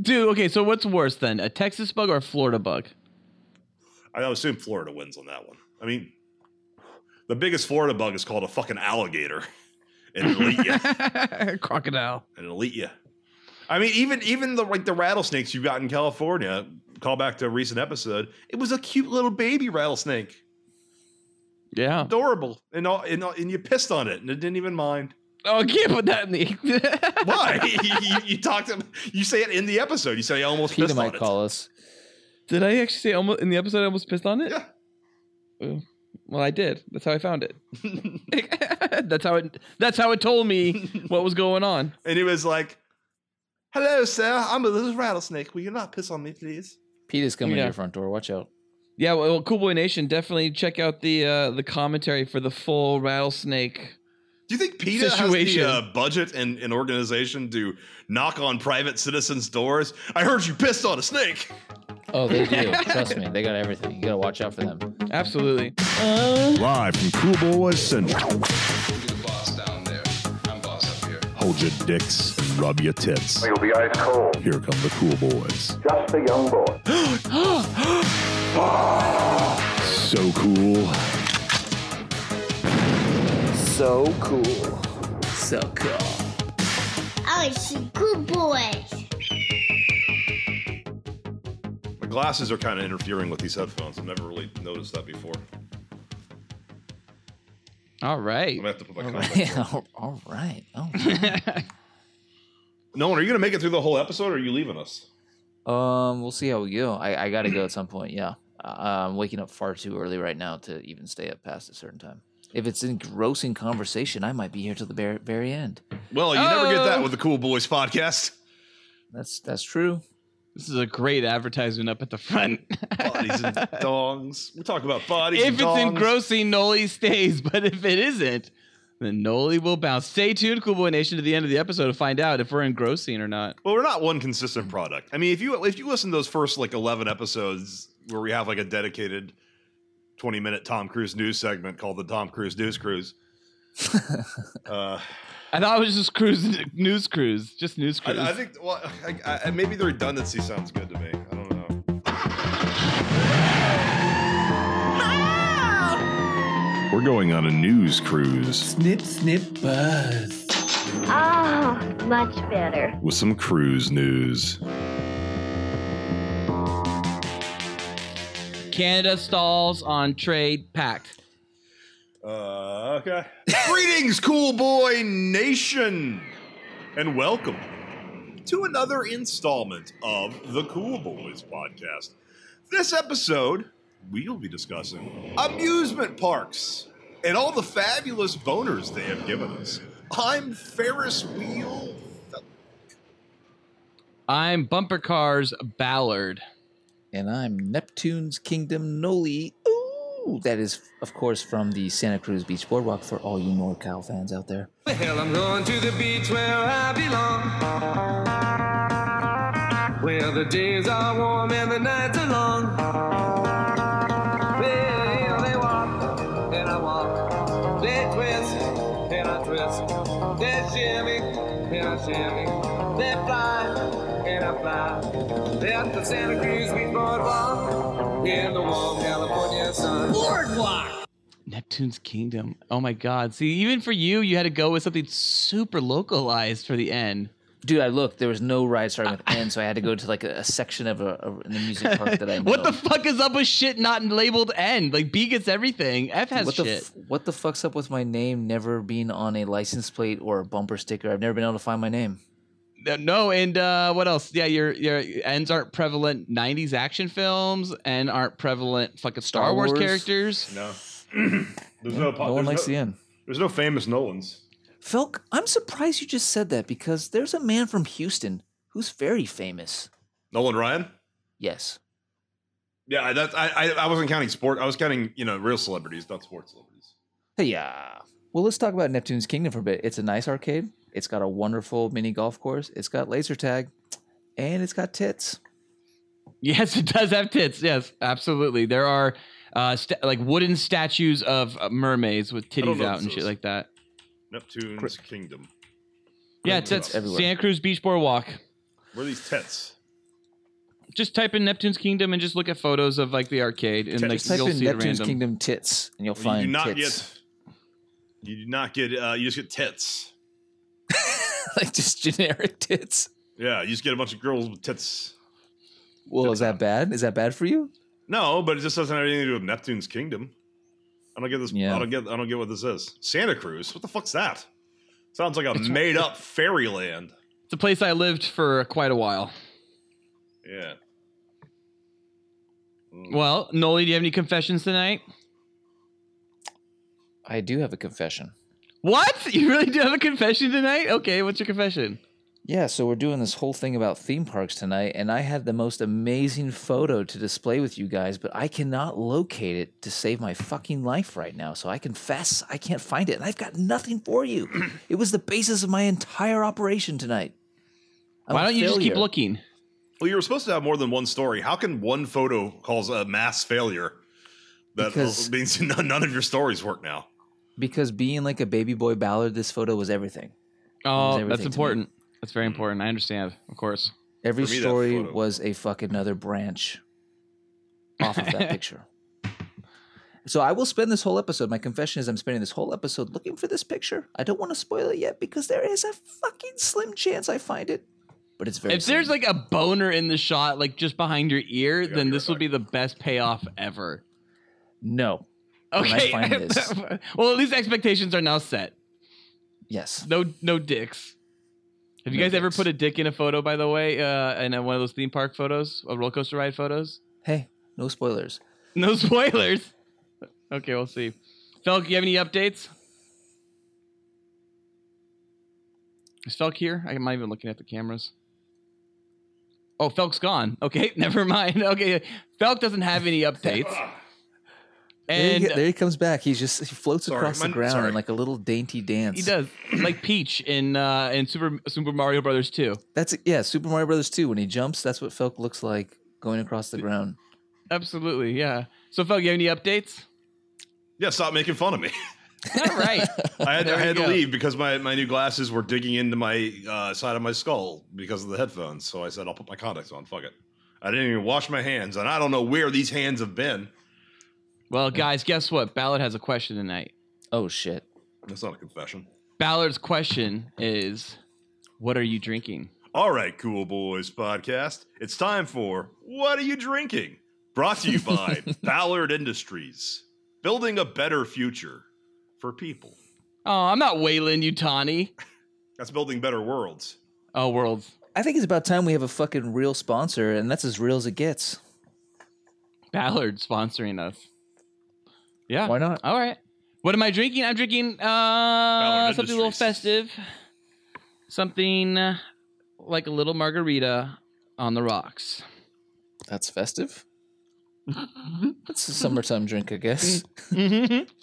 Dude, okay, so what's worse then, a Texas bug or a Florida bug? I assume Florida wins on that one. I mean, the biggest Florida bug is called a fucking alligator, and it'll eat you. Crocodile. And it'll eat you. I mean, even even the like the rattlesnakes you got in California. Call back to a recent episode. It was a cute little baby rattlesnake, Yeah. adorable, and all, and, all, and you pissed on it, and it didn't even mind. Oh, I can't put that in the. Why? you, you talked to you say it in the episode. You say I almost Peter pissed on might it. call us. Did I actually say almost in the episode? I almost pissed on it. Yeah. Oh, Well, I did. That's how I found it. that's how it. That's how it told me what was going on. And he was like, "Hello, sir. I'm a little rattlesnake. Will you not piss on me, please?" PETA's coming Yeah. to your front door. Watch out. Yeah, well, well, Cool Boy Nation, definitely check out the uh, the commentary for the full rattlesnake. Do you think PETA Situation. has the uh, budget and, and organization to knock on private citizens' doors? I heard you pissed on a snake. Oh, they do. Trust me, they got everything. You gotta watch out for them. Absolutely. Live from Cool Boys Central. Be the boss down there. I'm boss up here. Hold your dicks and rub your tits. You'll be ice cold. Here come the Cool Boys. Just a young boy. So cool. So cool. So cool. I see good boys. My glasses are kind of interfering with these headphones. I've never really noticed that before. All right. I'm gonna have to put my contacts Yeah, on. all right. Oh. Nolan, are you gonna make it through the whole episode, or are you leaving us? Um, we'll see how we go. I, I gotta go at some point. Yeah, Uh, I'm waking up far too early right now to even stay up past a certain time. If it's engrossing conversation, I might be here till the very, very end. Well, you never get that Oh. with the Cool Boys podcast. That's that's true. This is a great advertisement up at the front. Bodies and dongs. We talk about bodies. if and it's dongs. engrossing, Noli stays. But if it isn't, then Noli will bounce. Stay tuned, Cool Boy Nation, to the end of the episode to find out if we're engrossing or not. Well, we're not one consistent product. I mean, if you if you listen to those first like eleven episodes where we have like a dedicated twenty minute Tom Cruise news segment called the Tom Cruise News Cruise. uh, I thought it was just cruise news cruise, just news cruise. I, I think well, I, I, maybe the redundancy sounds good to me. I don't know. We're going on a news cruise Snip, snip, buzz. Ah, much better. with some cruise news. Canada stalls on trade pact. Uh, okay. Greetings, cool boy nation, and welcome to another installment of the Cool Boys podcast. This episode, we'll be discussing amusement parks and all the fabulous boners they have given us. I'm Ferris Wheel. I'm Bumper Cars Ballard. And I'm Neptune's Kingdom Noli. Ooh, that is, of course, from the Santa Cruz Beach Boardwalk for all you NorCal fans out there. Hell, I'm going to the beach where I belong. Where the days are warm and the nights are long. Well, they walk and I walk. They twist and I twist. They shimmy and I shimmy. They fly and I fly. They're at the Santa Cruz Beach Boardwalk in the warm California sun. Neptune's Kingdom. Oh my God. See, even for you, you had to go with something super localized for the end. Dude, I looked. There was no ride starting with N, so I had to go to like a, a section of a, a in the music park that I know. What the fuck is up with shit not labeled N? Like B gets everything. F has what the shit. f- what the fuck's up with my name never being on a license plate or a bumper sticker? I've never been able to find my name. No, and uh, what else? Yeah, your your N's aren't prevalent '90s action films and aren't prevalent fucking Star, Star Wars, Wars? characters. No, there's no. No one likes the N. There's no famous Nolans. Felk, I'm surprised you just said that because there's a man from Houston who's very famous. Nolan Ryan. Yes. Yeah, that's I, I. I wasn't counting sport. I was counting you know real celebrities, not sports celebrities. Hey, yeah. Well, let's talk about Neptune's Kingdom for a bit. It's a nice arcade. It's got a wonderful mini golf course. It's got laser tag, and it's got tits. Yes, it does have tits. Yes, absolutely. There are uh, sta- like wooden statues of uh, mermaids with titties out and this shit is. like that. Neptune's Kingdom. Yeah, Great tits. stuff. everywhere. Santa Cruz Beach Boardwalk. Where are these tits? Just type in Neptune's Kingdom and just look at photos of like the arcade, and like Just type you'll in see the Neptune's random. Kingdom tits, and you'll You find you do not tits. get. You do not get. Uh, you just get tits. like just generic tits. Yeah, you just get a bunch of girls with tits. Well, is that bad? Is that bad for you? No, but it just doesn't have anything to do with Neptune's kingdom. I don't get this. Yeah. I don't get. I don't get what this is. Santa Cruz. What the fuck's that? Sounds like a made up fairyland. It's a place I lived for quite a while. Yeah. Mm. Well, Noli, do you have any confessions tonight? I do have a confession. What? You really do have a confession tonight? Okay, what's your confession? Yeah, so we're doing this whole thing about theme parks tonight, and I had the most amazing photo to display with you guys, but I cannot locate it to save my fucking life right now. So I confess I can't find it, and I've got nothing for you. it was the basis of my entire operation tonight. I'm Why don't you just keep looking? Well, you were supposed to have more than one story. How can one photo cause a mass failure? That Because- means none, none of your stories work now. Because being like a baby boy Ballard, this photo was everything. Oh, everything that's important. me. Important. That's very mm-hmm. important. I understand, of course. Every me, that story photo- was a fucking another branch off of that picture. So I will spend this whole episode. My confession is I'm spending this whole episode looking for this picture. I don't want to spoil it yet because there is a fucking slim chance I find it. But it's very If there's like a boner in the shot, like just behind your ear, gotta then be this will be the best payoff ever. no. I Okay. find this- well, at least expectations are now set. Yes. No, no dicks. Have you No guys ever dicks. put a dick in a photo, by the way, uh, in one of those theme park photos, a roller coaster ride photos? Hey, no spoilers. No spoilers. Okay, we'll see. Felk, you have any updates? Is Felk here? I'm not even looking at the cameras. Oh, Felk's gone. Okay, never mind. Okay, Felk doesn't have any updates. There, And he, there he comes back. He's just he floats Sorry, across the ground sorry. in like a little dainty dance. he does like Peach in uh, in Super Super Mario Brothers 2. That's yeah, Super Mario Brothers 2. When he jumps, that's what Felk looks like going across the ground. Absolutely, yeah. So Felk, you have any updates? Yeah, stop making fun of me. All right. I had, I had to leave because my, my new glasses were digging into my uh, side of my skull because of the headphones. So I said, I'll put my contacts on. Fuck it. I didn't even wash my hands, and I don't know where these hands have been. Well, guys, guess what? Ballard has a question tonight. Oh shit. That's not a confession. Ballard's question is, "What are you drinking?" All right, Cool Boys podcast. It's time for What Are You Drinking? Brought to you by Ballard Industries, building a better future for people. Oh, I'm not Weyland-Yutani. That's building better worlds. Oh, worlds. I think it's about time we have a fucking real sponsor, and that's as real as it gets. Ballard sponsoring us. Yeah. Why not? All right. What am I drinking? I'm drinking uh, something a little festive. Something uh, like a little margarita on the rocks. That's festive. That's a summertime drink, I guess. Mhm.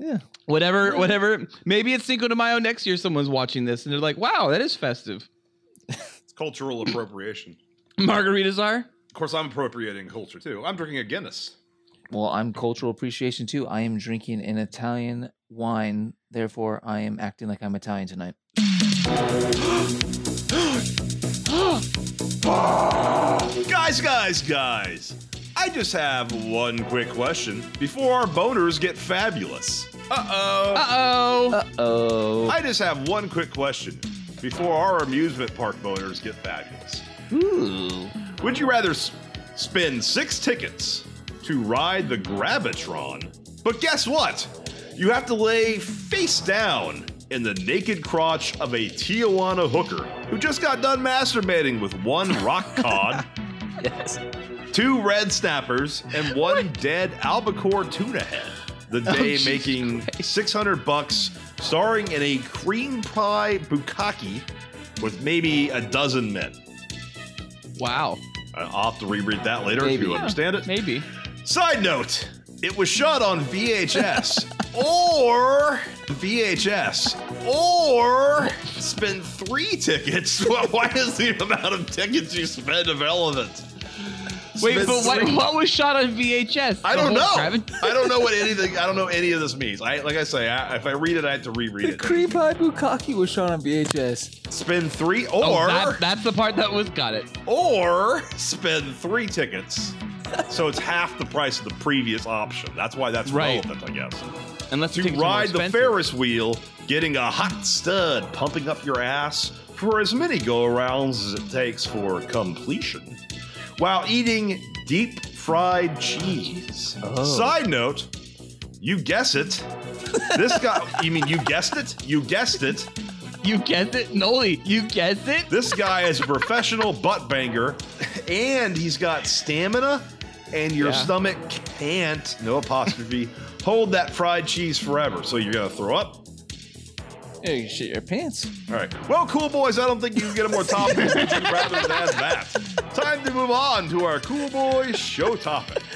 Yeah. whatever, whatever. Maybe it's Cinco de Mayo next year. Someone's watching this and they're like, "Wow, that is festive." It's cultural appropriation. Margaritas are. Of course, I'm appropriating culture too. I'm drinking a Guinness. Well, I'm cultural appreciation too. I am drinking an Italian wine, therefore I am acting like I'm Italian tonight. Guys, guys, guys. I just have one quick question before our boners get fabulous. Uh oh. Uh oh. Uh oh. I just have one quick question before our amusement park boners get fabulous. Ooh. Would you rather s- spend six tickets to ride the Gravitron? But guess what? You have to lay face down in the naked crotch of a Tijuana hooker who just got done masturbating with one rock cod, Yes. two red snappers, and one dead albacore tuna head. The oh, day Jesus making 600 bucks, starring in a cream pie bukkake with maybe a dozen men. Wow. I'll have to reread that later if Maybe. you understand it. Maybe. Side note, it was shot on VHS or VHS or spend three tickets. Why is the amount of tickets you spend irrelevant? Wait, Spin but what, what was shot on VHS? I don't know. whole I don't know what anything. I don't know any of this means. I like I say, I, if I read it, I have to reread The it. Creep High Bukkake was shot on VHS. Spin three, oh, or Oh, that, that's the part that was got it. or spend three tickets. So it's half the price of the previous option. That's why that's Right. relevant, I guess. Unless To ride the. Ferris wheel, getting a hot stud pumping up your ass for as many go arounds as it takes for completion, while eating deep fried cheese. Oh. Side note, you guess it. This guy, you mean you guessed it? You guessed it. You guessed it, Noli. You guessed it. This guy is a professional butt banger, and he's got stamina, and your Yeah. stomach can't, no apostrophe, hold that fried cheese forever. So you're gonna throw up. Yeah, you shit your pants. All right. Well, cool boys, I don't think you can get a more topical rather than that. Time to move on to our cool boys show topic.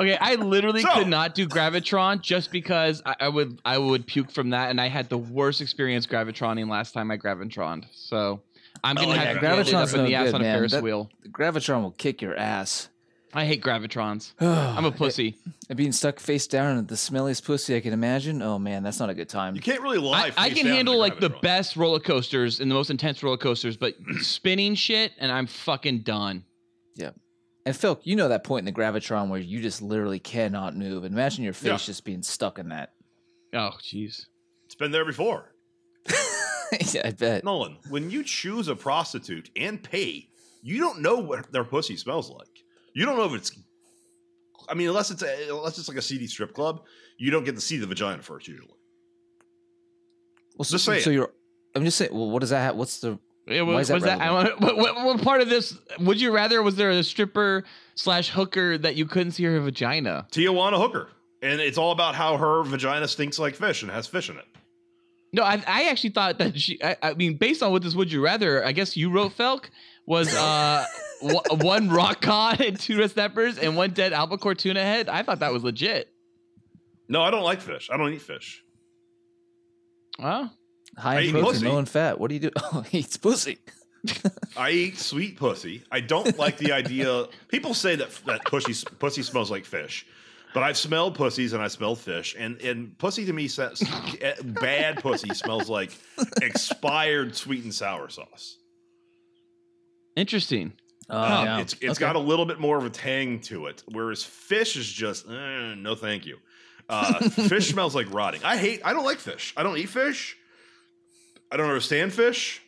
Okay, I literally So- could not do Gravitron just because I, I would I would puke from that, and I had the worst experience Gravitroning last time I Gravitroned. So I'm gonna Oh, have yeah, to get lit Gravitron's up in the no ass good, on a man. Ferris That- wheel. The Gravitron will kick your ass. I hate Gravitrons. I'm a pussy. And being stuck face down in the smelliest pussy I can imagine. Oh man, that's not a good time. You can't really lie. I, I can down handle like the best roller coasters and the most intense roller coasters, but spinning shit and I'm fucking done. Yeah. And Phil, you know that point in the Gravitron where you just literally cannot move. And imagine your face Yeah. just being stuck in that. Oh, jeez. It's been there before. yeah, I bet. Nolan, when you choose a prostitute and pay, you don't know what their pussy smells like. You don't know if it's. I mean, unless it's a, unless it's like a CD strip club, you don't get to see the vagina first usually. Well, so, Just saying. so you're. I'm just saying. Well, what does that? Have, what's the? Yeah, Why what, is that was that? I want, what, what, what part of this would you rather? Was there a stripper slash hooker that you couldn't see her vagina? Tijuana hooker, and it's all about how her vagina stinks like fish and has fish in it. No, I, I actually thought that she. I, I mean, based on what this would you rather, I guess you wrote Felk was uh w- one rock cod and two red steppers and one dead albacore tuna head. I thought that was legit. No, I don't like fish. I don't eat fish. Well, High I in eat protein, pussy. low in fat. What do you do? Oh, he eats pussy. I eat sweet pussy. I don't like the idea. People say that that pussy pussy smells like fish, but I've smelled pussies and I smelled fish, and and pussy to me says bad pussy smells like expired sweet and sour sauce. Interesting. Oh, Um, yeah. It's it's Okay. got a little bit more of a tang to it, whereas fish is just eh, no, thank you. Uh, fish smells like rotting. I hate. I don't like fish. I don't eat fish. I don't understand fish.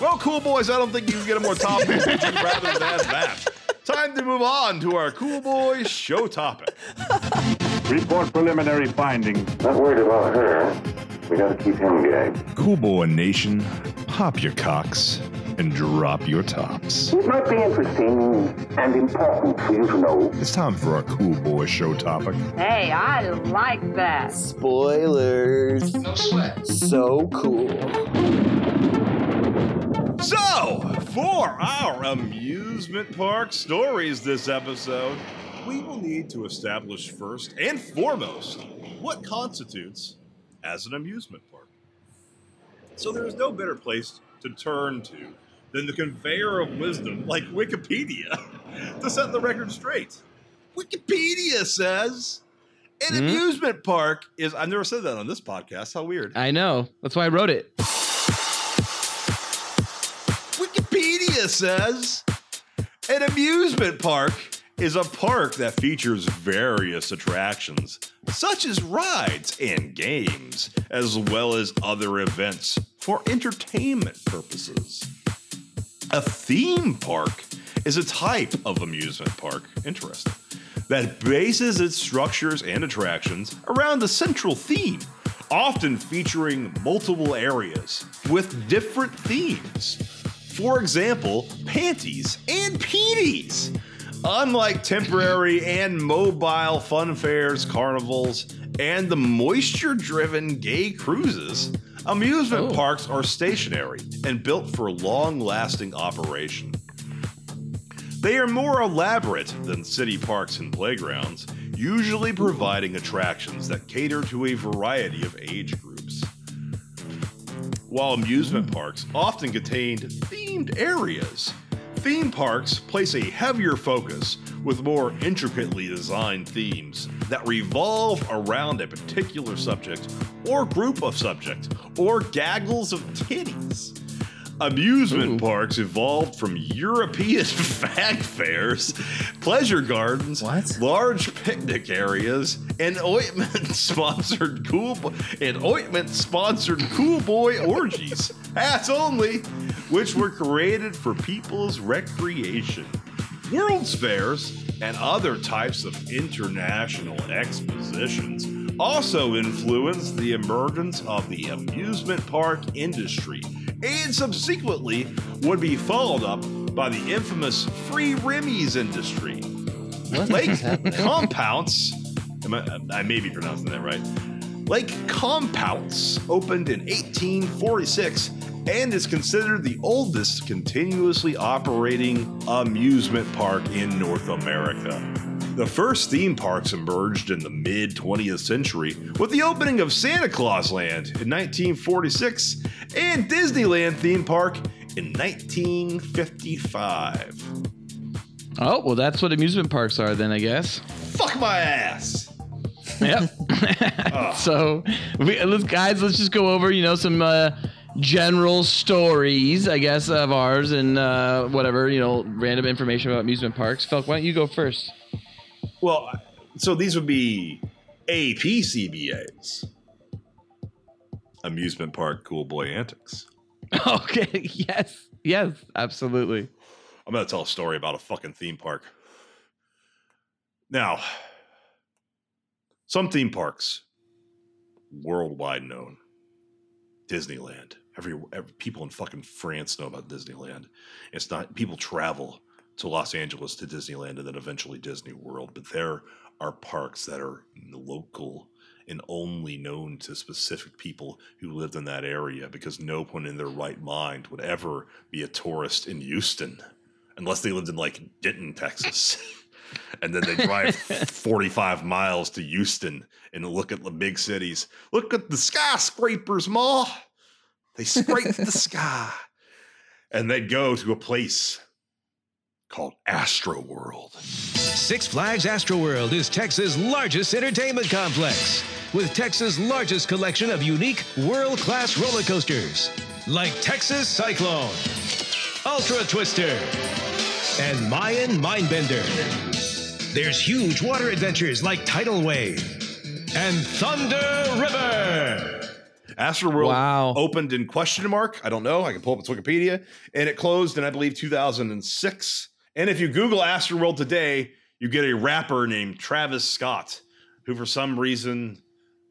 Well, cool boys. I don't think you can get a more topical rather than that. Time to move on to our cool boys show topic. Report preliminary findings. Not worried about her. We gotta keep him gagged. Cool Boy Nation, pop your cocks and drop your tops. It might be interesting and important for you to know. It's time for our Cool Boy show topic. Hey, I like that. Spoilers. No sweat. So cool. So, for our amusement park stories this episode, we will need to establish first and foremost what constitutes as an amusement park. So, there is no better place to turn to than the conveyor of wisdom like Wikipedia to set the record straight. Wikipedia says an Hmm? amusement park is, I've never said that on this podcast. How weird. I know. That's why I wrote it. Wikipedia says an amusement park is a park that features various attractions, such as rides and games, as well as other events for entertainment purposes. A theme park is a type of amusement park, interesting, that bases its structures and attractions around a central theme, often featuring multiple areas with different themes. For example, panties and peonies. Unlike temporary and mobile fun fairs, carnivals, and the moisture driven gay cruises, amusement Oh. parks are stationary and built for long lasting operation. They are more elaborate than city parks and playgrounds, usually providing attractions that cater to a variety of age groups. While amusement hmm. parks often contained themed areas, theme parks place a heavier focus with more intricately designed themes that revolve around a particular subject or group of subjects or gaggles of titties. Amusement parks evolved from European fag fairs, pleasure gardens, large picnic areas, and ointment-sponsored cool bo- and ointment-sponsored cool boy orgies. Hats only, which were created for people's recreation. World's fairs and other types of international expositions also influenced the emergence of the amusement park industry and subsequently would be followed up by the infamous free Remy's industry. Lake Compounce, I, I may be pronouncing that right. Lake Compounce opened in 1846 and is considered the oldest continuously operating amusement park in North America. The first theme parks emerged in the mid 20th century with the opening of Santa Claus Land in 1946 and Disneyland theme park in 1955. Oh, well, that's what amusement parks are then, I guess. Fuck my ass. Yep. so, we, let's, guys, let's just go over, you know, some uh, general stories, I guess, of ours and uh, whatever, you know, random information about amusement parks. Felk, why don't you go first? Well, so these would be APCBAs. Amusement Park Cool Boy Antics. Okay. Yes. Yes. Absolutely. I'm going to tell a story about a fucking theme park. Now, some theme parks, worldwide known, Disneyland. Every, every people in fucking France know about Disneyland. It's not people travel to Los Angeles to Disneyland and then eventually Disney World, but there are parks that are local and only known to specific people who lived in that area because no one in their right mind would ever be a tourist in Houston unless they lived in like Denton, Texas. and then they drive 45 miles to Houston and look at the big cities. Look at the skyscrapers, Ma. They scrape the sky. And they'd go to a place called Astro World. Six Flags Astroworld is Texas' largest entertainment complex, with Texas' largest collection of unique world class roller coasters, like Texas Cyclone, Ultra Twister, and Mayan Mindbender. There's huge water adventures like Tidal Wave and Thunder River. Astro World opened in question mark. I don't know. I can pull up its Wikipedia. And it closed in, I believe, 2006. And if you Google Astro World today, you get a rapper named Travis Scott, who for some reason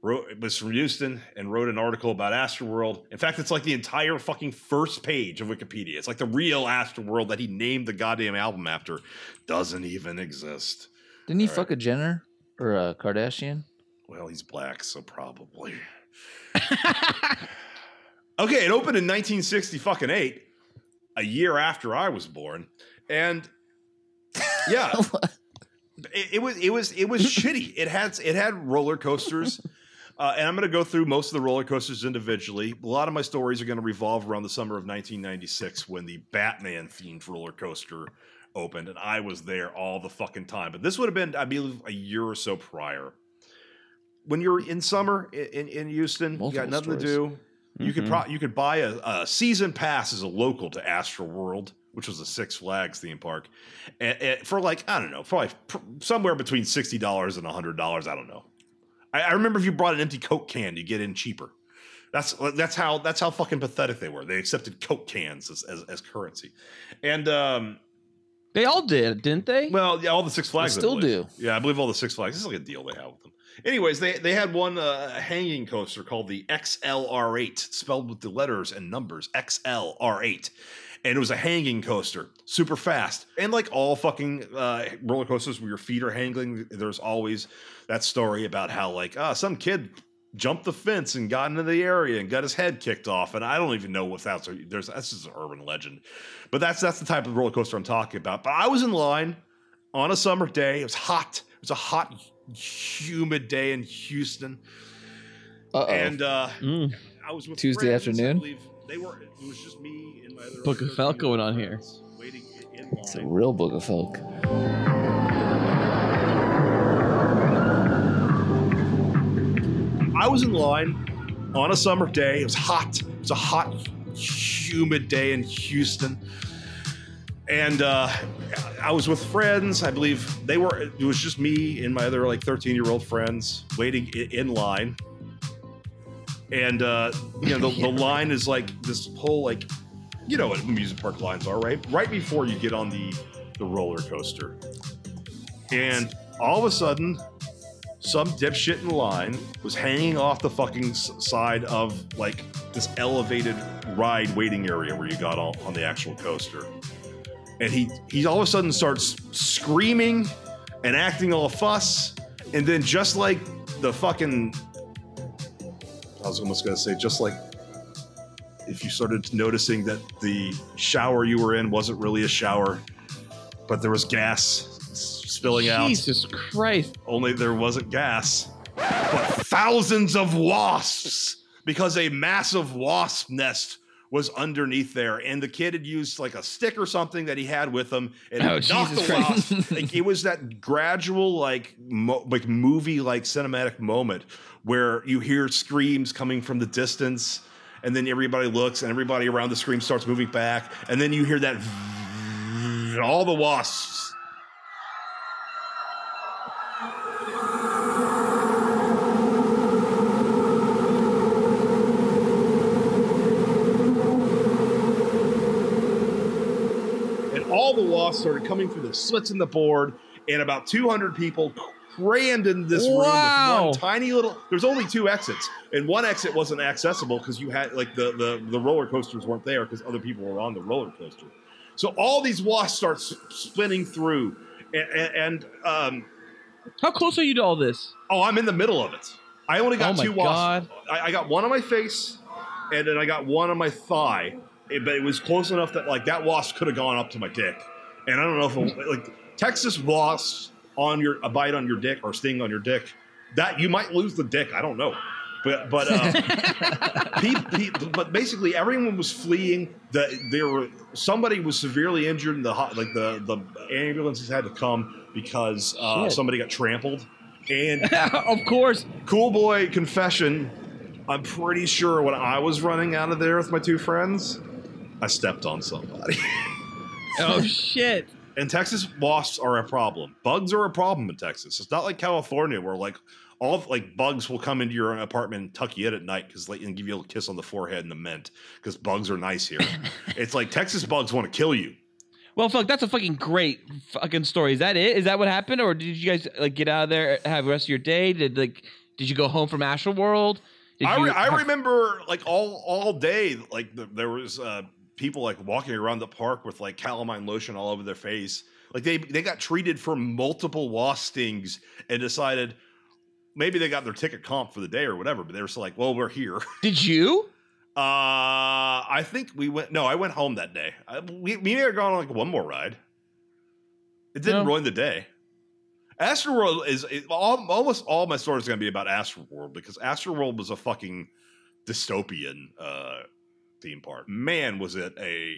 wrote, was from Houston and wrote an article about Astro World. In fact, it's like the entire fucking first page of Wikipedia. It's like the real Astro World that he named the goddamn album after doesn't even exist. Didn't he All right. fuck a Jenner or a Kardashian? Well, he's black, so probably. okay, it opened in 1960 fucking eight, a year after I was born, and yeah, it, it was it was it was shitty. It had it had roller coasters. Uh, and I'm going to go through most of the roller coasters individually. A lot of my stories are going to revolve around the summer of 1996 when the Batman themed roller coaster opened, and I was there all the fucking time. But this would have been, I believe, a year or so prior. When you're in summer in, in, Houston, you got Multiple nothing to stories. do. You could Mhm. pro- you could buy a, a season pass as a local to Astro World, which was a Six Flags theme park, and, and for like I don't know, probably pr- somewhere between sixty dollars and hundred dollars. I don't know. I, I remember if you brought an empty Coke can, you get in cheaper. That's that's how that's how fucking pathetic they were. They accepted Coke cans as as, as currency, and um, They all did, didn't they? well, yeah, all the Six Flags I still do. Yeah, I believe all the Six Flags. This is like a deal they have with them. Anyways, they they had one uh, hanging coaster called the XLR8, spelled with the letters and numbers XLR8. And it was a hanging coaster, super fast. And like all fucking uh, roller coasters where your feet are hanging, there's always that story about how, like, ah, some kid jumped the fence and got into the area and got his head kicked off. And I don't even know if that's there's that's just an urban legend. But that's that's the type of roller coaster I'm talking about. But I was in line on a summer day. It was hot. It was a hot, humid day in Houston. Uh-oh. And uh, mm. I was with Tuesday friends, afternoon. I they were. It was just me and my other book of Felk going on here. It's a real book of Felk. I was in line on a summer day. It was hot. It was a hot, humid day in Houston. And uh, I was with friends. I believe they were, it was just me and my other like 13 year old friends waiting in line. And, uh, you know, the, the line is like this whole, like, you know what amusement park lines are, right? Right before you get on the, the roller coaster. And all of a sudden, some dipshit in line was hanging off the fucking side of like this elevated ride waiting area where you got on, on the actual coaster. And he he all of a sudden starts screaming and acting all a fuss. And then just like the fucking I was almost gonna say just like if you started noticing that the shower you were in wasn't really a shower, but there was gas spilling out. Jesus Christ. Only there wasn't gas, but thousands of wasps because a massive wasp nest was underneath there, and the kid had used like a stick or something that he had with him, and Oh, it knocked Jesus the like it was that gradual, like mo- like movie like cinematic moment where you hear screams coming from the distance. And then everybody looks, and everybody around the scream starts moving back, and then you hear that, and all the wasps and all the wasps started coming through the slits in the board, and about 200 people crammed in this room Wow. with one tiny little. There's only two exits, and one exit wasn't accessible because you had like the the the roller coasters weren't there because other people were on the roller coaster. So all these wasps start spinning through, and, and, um, How close are you to all this? Oh, I'm in the middle of it. I only got Oh my two wasps. I, I got one on my face, and then I got one on my thigh. It- but it was close enough that like that wasp could have gone up to my dick. And I don't know if it, like Texas wasps on your a bite on your dick or sting on your dick, that you might lose the dick. I don't know. But but uh, pe- pe- but basically everyone was fleeing. The there were somebody was severely injured, and the hot, like the the ambulances had to come because uh, somebody got trampled. And of course, cool boy confession. I'm pretty sure when I was running out of there with my two friends, I stepped on somebody. Oh shit. And Texas wasps are a problem. Bugs are a problem in Texas. It's not like California where like all like bugs will come into your apartment and tuck you in at night because like and give you a kiss on the forehead and the mint because bugs are nice here. it's like Texas bugs want to kill you. Well, fuck, that's a fucking great fucking story. Is that it? Is that what happened, or did you guys like get out of there, have the rest of your day? Did like, did you go home from Astro World? Did I, re- I have- remember like all all day like the, there was uh, people like walking around the park with like calamine lotion all over their face. Like they they got treated for multiple wasp stings and decided maybe they got their ticket comp for the day or whatever. But they were still like, well, we're here. Did you? Uh, I think we went. No, I went home that day. I, we we may have gone on like one more ride. It didn't No. ruin the day. Astroworld is all, almost all my stories going to be about Astroworld because Astroworld was a fucking dystopian uh, theme park. Man, was it a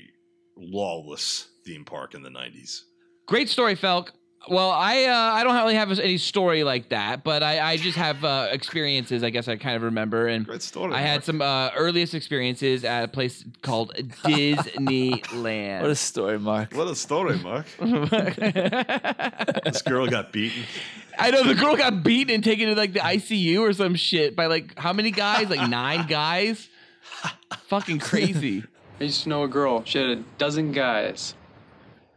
lawless theme park in the nineties. Great story, Felk. Well, I uh, I don't really have any story like that, but I, I just have uh, experiences. I guess I kind of remember, and Great story. I had some uh, earliest experiences at a place called Disneyland. What a story, Mark. What a story, Mark. this girl got beaten. I know the girl got beaten and taken to like the ICU or some shit by like how many guys? Like nine guys. Fucking crazy. I used to know a girl. She had a dozen guys.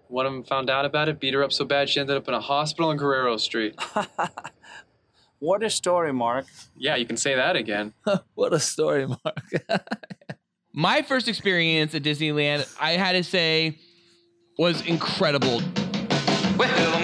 One of them found out about it, beat her up so bad she ended up in a hospital on Guerrero Street. What a story, Mark. Yeah, you can say that again. what a story, Mark. My first experience at Disneyland, I had to say, was incredible. Well,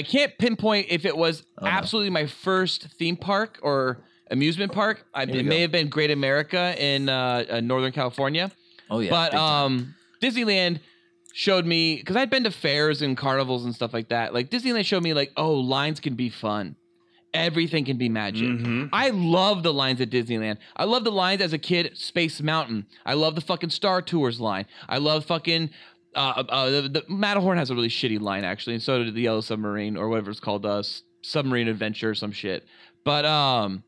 I can't pinpoint if it was absolutely my first theme park or amusement park. I, it may go. have been Great America in uh, uh, Northern California. Oh yeah. but um, Disneyland showed me because I'd been to fairs and carnivals and stuff like that. Like Disneyland showed me like, oh, lines can be fun. Everything can be magic. Mm-hmm. I love the lines at Disneyland. I love the lines as a kid. Space Mountain. I love the fucking Star Tours line. I love fucking. Uh, uh, the, the Matterhorn has a really shitty line actually, and so did the Yellow Submarine or whatever it's called, uh, Submarine Adventure or some shit. But um,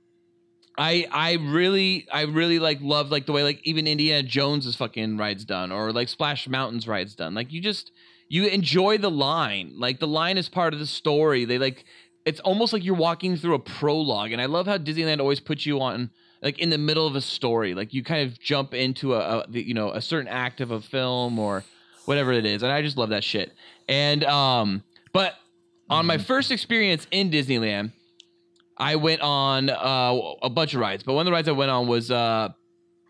I I really I really like love like the way like even Indiana Jones's fucking rides done or like Splash Mountain's rides done. Like you just you enjoy the line. Like the line is part of the story. They like it's almost like you're walking through a prologue. And I love how Disneyland always puts you on like in the middle of a story. Like you kind of jump into a, a you know a certain act of a film or whatever it is. And I just love that shit. And um but on my first experience in Disneyland, I went on uh, a bunch of rides, but one of the rides I went on was uh,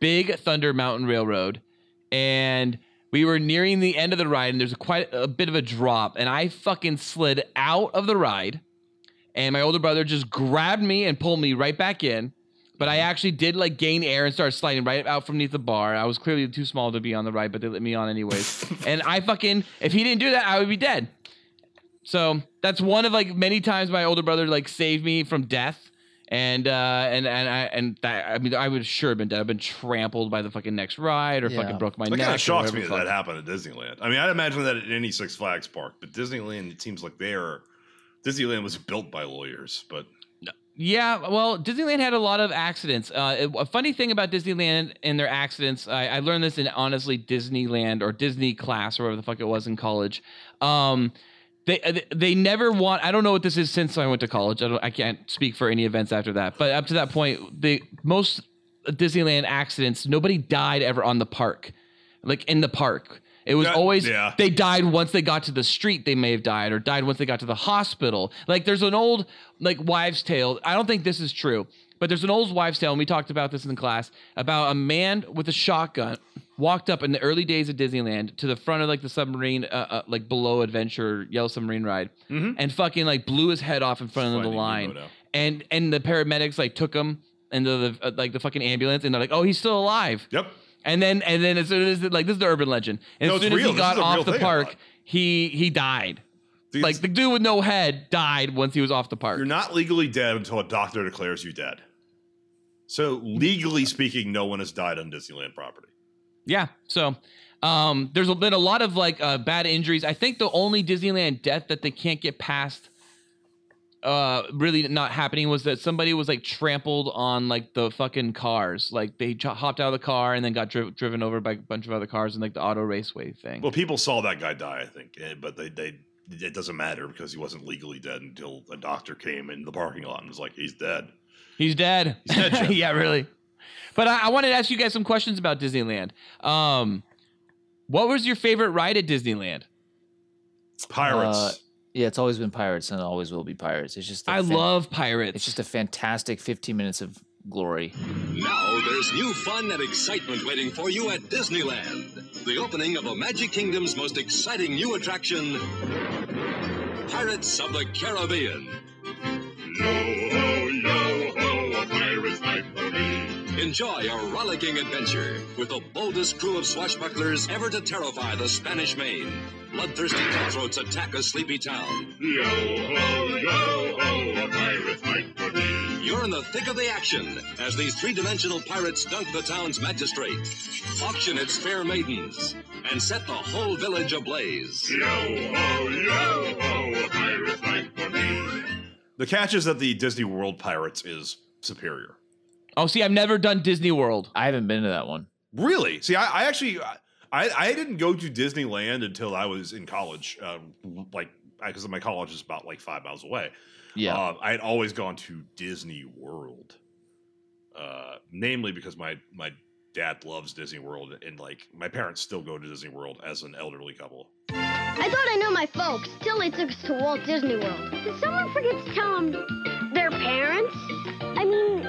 Big Thunder Mountain Railroad, and we were nearing the end of the ride, and there's a quite a bit of a drop, and I fucking slid out of the ride, and my older brother just grabbed me and pulled me right back in. But I actually did like gain air and started sliding right out from beneath the bar. I was clearly too small to be on the ride, but they let me on anyways. and I fucking, if he didn't do that, I would be dead. So that's one of like many times my older brother like saved me from death. And uh and and I and that I mean I would sure have been dead. I've been trampled by the fucking next ride or Yeah. fucking broke my That neck. kind or of shocks me that that happened at Disneyland. I mean, I'd imagine that at any Six Flags park, but Disneyland, it seems like they're Disneyland was built by lawyers, but Yeah, well, Disneyland had a lot of accidents. Uh, a funny thing about Disneyland and their accidents, I, I learned this in honestly Disneyland or Disney class or whatever the fuck it was in college. Um, they they- they never want. I don't know what this is since I went to college. I don't. I can't speak for any events after that. But up to that point, the most Disneyland accidents, nobody died ever on the park, like in the park. It was That- always yeah. they died once they got to the street. They may have died, or died once they got to the hospital. Like there's an old like wives' tale. I don't think this is true, but there's an old wives' tale, and we talked about this in class about a man with a shotgun walked up in the early days of Disneyland to the front of like the submarine, uh, uh, like below Adventure Yellow Submarine ride, and fucking like blew his head off in front of the line, and and the paramedics like took him into the uh, like the fucking ambulance, and they're like, oh, he's still alive. Yep. And then and then as soon as like this is the urban legend. And No, as it's soon as real. he This got is a real off the thing, I park, thought. he he died. These- like the dude with no head died once he was off the park. you're not legally dead until a doctor declares you dead. So legally speaking, no one has died on Disneyland property. Yeah. So um, there's been a lot of like uh, bad injuries. I think the only Disneyland death that they can't get past uh really not happening was that somebody was like trampled on like the fucking cars like they ch- hopped out of the car and then got dri- driven over by a bunch of other cars in like the auto raceway thing Well, people saw that guy die, I think, eh, but they they it doesn't matter because he wasn't legally dead until a doctor came in the parking lot and was like, "He's dead." He's dead. He's dead, yeah, really. But I, I wanted to ask you guys some questions about Disneyland. Um, what was your favorite ride at Disneyland? Pirates. Uh, yeah, it's always been pirates and it always will be pirates. It's just I fan- love pirates. It's just a fantastic 15 minutes of glory. Now there's new fun and excitement waiting for you at Disneyland. The opening of a Magic Kingdom's most exciting new attraction, Pirates of the Caribbean. Enjoy a rollicking adventure with the boldest crew of swashbucklers ever to terrify the Spanish Main. Bloodthirsty cutthroats attack a sleepy town. Yo ho, yo ho, a pirate might for thee. You're in the thick of the action as these three-dimensional pirates dunk the town's magistrate, auction its fair maidens, and set the whole village ablaze. Yo ho, yo ho, a pirate might for thee. The catch is that the Disney World Pirates is superior. Oh, see, I've never done Disney World. I haven't been to that one. Really? See, I, I actually, I, I didn't go to Disneyland until I was in college. Uh, like, because my college is about like five miles away. Yeah. Uh, I had always gone to Disney World, uh, namely because my my dad loves Disney World, and like my parents still go to Disney World as an elderly couple. I thought I knew my folks till they took us to Walt Disney World. Did someone forget to tell them their parents? I mean,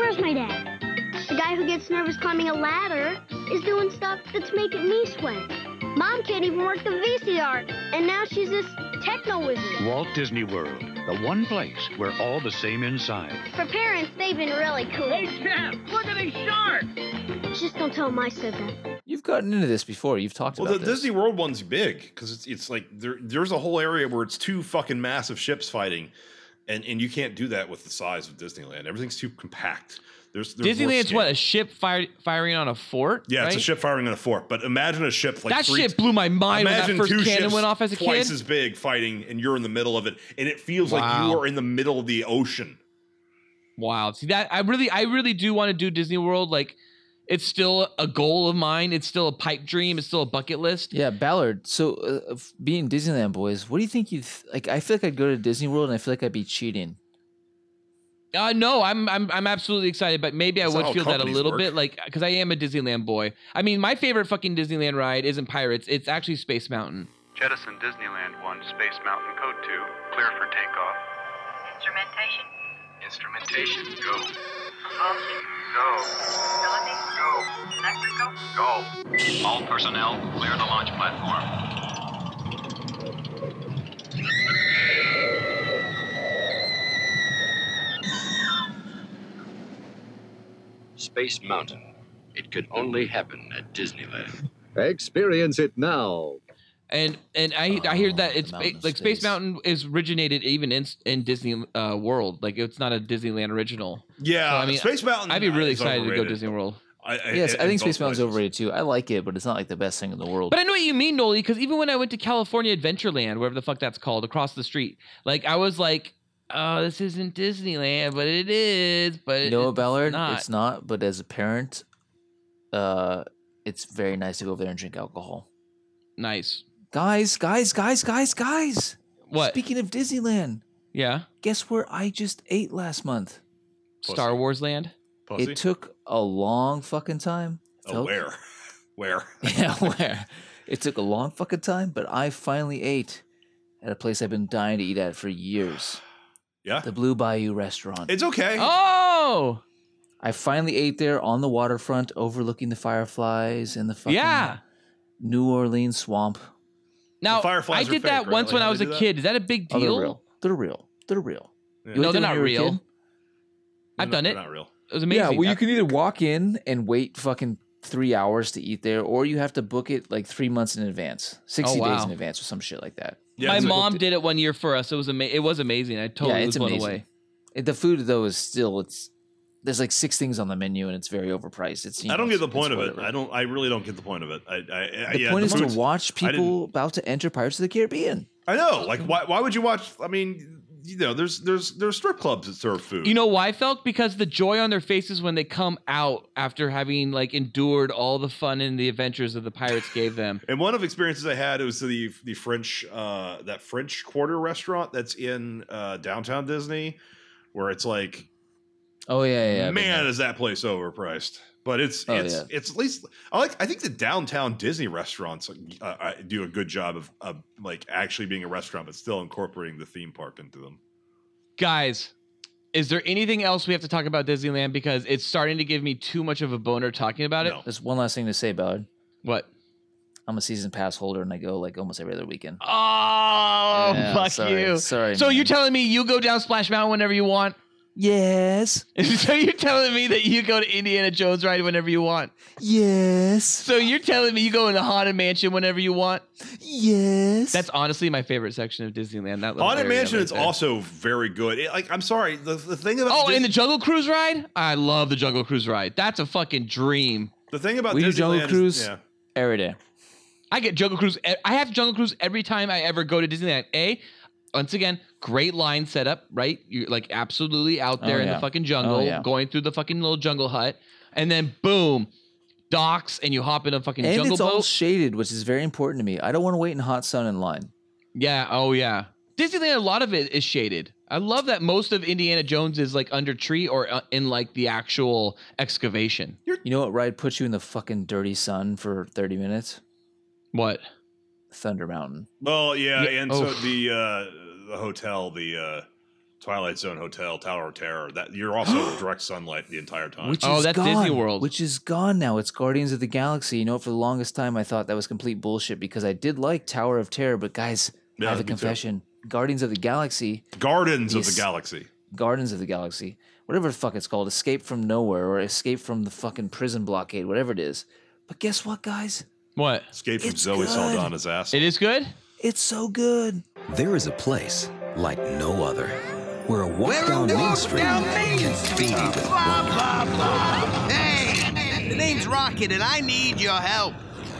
where's my dad? The guy who gets nervous climbing a ladder is doing stuff that's making me sweat. Mom can't even work the VCR, and now she's this techno wizard. Walt Disney World, the one place where all the same inside. For parents, they've been really cool. Hey, Jeff, look at these sharks! Just don't tell my I said that. You've you've gotten into this before. You've talked about it. Well, the this. Disney World one's big because it's it's like there, there's a whole area where it's two fucking massive ships fighting, and and you can't do that with the size of Disneyland. Everything's too compact. There's, there's Disneyland's what a ship fire, firing on a fort. Yeah, it's a ship firing on a fort. But imagine a ship like that three- shit blew my mind when that Imagine first two cannon ships went off as a twice kid. as big fighting, and you're in the middle of it, and it feels like you are in the middle of the ocean. Wow. See that I really I really do want to do Disney World. Like it's still a goal of mine. It's still a pipe dream. It's still a bucket list. Yeah, Ballard. So, uh, being Disneyland boys, what do you think you th- like? I feel like I'd go to Disney World and I feel like I'd be cheating. Uh no, I'm I'm I'm absolutely excited, but maybe That's I would feel that a little work. bit, like because I am a Disneyland boy. I mean, my favorite fucking Disneyland ride isn't Pirates. It's actually Space Mountain. Jettison Disneyland 1, Space Mountain Code 2, clear for takeoff. Instrumentation. Instrumentation, go. Propulsion. Go. Facility. Go. Electrical. Go. All personnel, clear the launch platform. Space Mountain. It could only happen at Disneyland. Experience it now. And and I I hear that it's Mountain ba- like Space Mountain is originated even in in Disney uh, World. Like it's not a Disneyland original. Yeah, So, I mean, Space Mountain I'd be really is excited to go overrated. Disney World. I, I, yes, I think both Space Mountain's places. overrated too. I like it, but it's not like the best thing in the world. But I know what you mean, Noli, because even when I went to California Adventureland, wherever the fuck that's called, across the street, like I was like, oh, this isn't Disneyland, but it is. But you know what, it's Ballard? not. It's not. But as a parent, uh, it's very nice to go over there and drink alcohol. nice. Guys, guys, guys, guys, guys. What? Speaking of Disneyland, Yeah. guess where I just ate last month? Star Wars Land. Pussy? It took a long fucking time. Oh, Felk. where? Where? Yeah, where? It took a long fucking time, but I finally ate at a place I've been dying to eat at for years. Yeah. The Blue Bayou restaurant. It's okay. Oh. I finally ate there on the waterfront, overlooking the fireflies and the fucking Yeah. New Orleans swamp. Now fireflies I did fake, that right? once Like when how I was a kid. Is that a big Oh, deal? they're real. They're real. They're real. Yeah. You No, they're not you were a real. kid? I've They're done not- it. They're not real. It was amazing. Yeah, well, I- you can either walk in and wait fucking three hours to eat there, or you have to book it like three months in advance, sixty oh, days Oh, wow. in advance, or some shit like that. Yeah, my mom did it one year for us. It was ama- It was amazing. I totally yeah, was it's blown amazing. away. It- The food though is still it's there's like six things on the menu and it's very overpriced. It's I don't know, get the point it's of it. I don't. I really don't get the point of it. I. I I- The yeah, point is to watch people about to enter Pirates of the Caribbean. I know. Like, why? Why would you watch? I mean, you know, there's there's there's strip clubs that serve food. You know why, Felk? Because the joy on their faces when they come out after having like endured all the fun and the adventures that the pirates gave them. And one of the experiences I had it was the the French uh, that French Quarter restaurant that's in uh, downtown Disney, where it's like, Oh yeah, yeah. yeah, man, is that place overpriced? But it's Oh, it's yeah. it's at least I like I think the downtown Disney restaurants uh, uh, do a good job of, of like actually being a restaurant, but still incorporating the theme park into them. Guys, is there anything else we have to talk about Disneyland? Because it's starting to give me too much of a boner talking about it. No. There's one last thing to say, Ballard. What? I'm a season pass holder and I go like almost every other weekend. Oh, Yeah, fuck sorry, you. sorry, So man. you're telling me you go down Splash Mountain whenever you want? Yes. so you're telling me that you go to Indiana Jones ride whenever you want? Yes. So you're telling me you go in the Haunted Mansion whenever you want? Yes. That's honestly my favorite section of Disneyland. That Haunted Mansion right is there. also very good. It- like I'm sorry, the, the thing about Oh, Dis- and the Jungle Cruise ride? I love the Jungle Cruise ride. That's a fucking dream. the thing about We do Disneyland Jungle is- Cruise yeah. every day. I get Jungle Cruise. I have Jungle Cruise every time I ever go to Disneyland. A, once again, great line setup, right? You're like absolutely out there Oh, in yeah. the fucking Oh, jungle, yeah. going through the fucking little jungle hut, and then boom, docks, and you hop in a fucking And jungle it's all shaded, which is very important to me. I don't want to wait in hot sun in line. yeah. Oh yeah. Disneyland, a lot of it is shaded. I love that most of Indiana Jones is like under tree or uh, in like the actual excavation. You know what ride puts you in the fucking dirty sun for 30 minutes? What? Thunder Mountain. Well, yeah, Yeah, and so the uh, the hotel, the uh, Twilight Zone Hotel, Tower of Terror. That you're also in direct sunlight the entire time. Which Oh, is that's gone, Disney World. Which is gone now. It's Guardians of the Galaxy. You know, for the longest time, I thought that was complete bullshit because I did like Tower of Terror, but guys, Yeah, I have a me too. confession. Guardians of the Galaxy, Gardens of the Galaxy. Gardens of the Galaxy, whatever the fuck it's called, Escape from Nowhere or Escape from the fucking prison blockade, whatever it is. But guess what, guys? What? Escape from It's Zoe good. Saldana's ass. It is good. It's so good. There is a place like no other where a walk Where a down Main walk Street down can Street. fill you with Blah, wonder. blah, blah. Hey, the name's Rocket, and I need your help.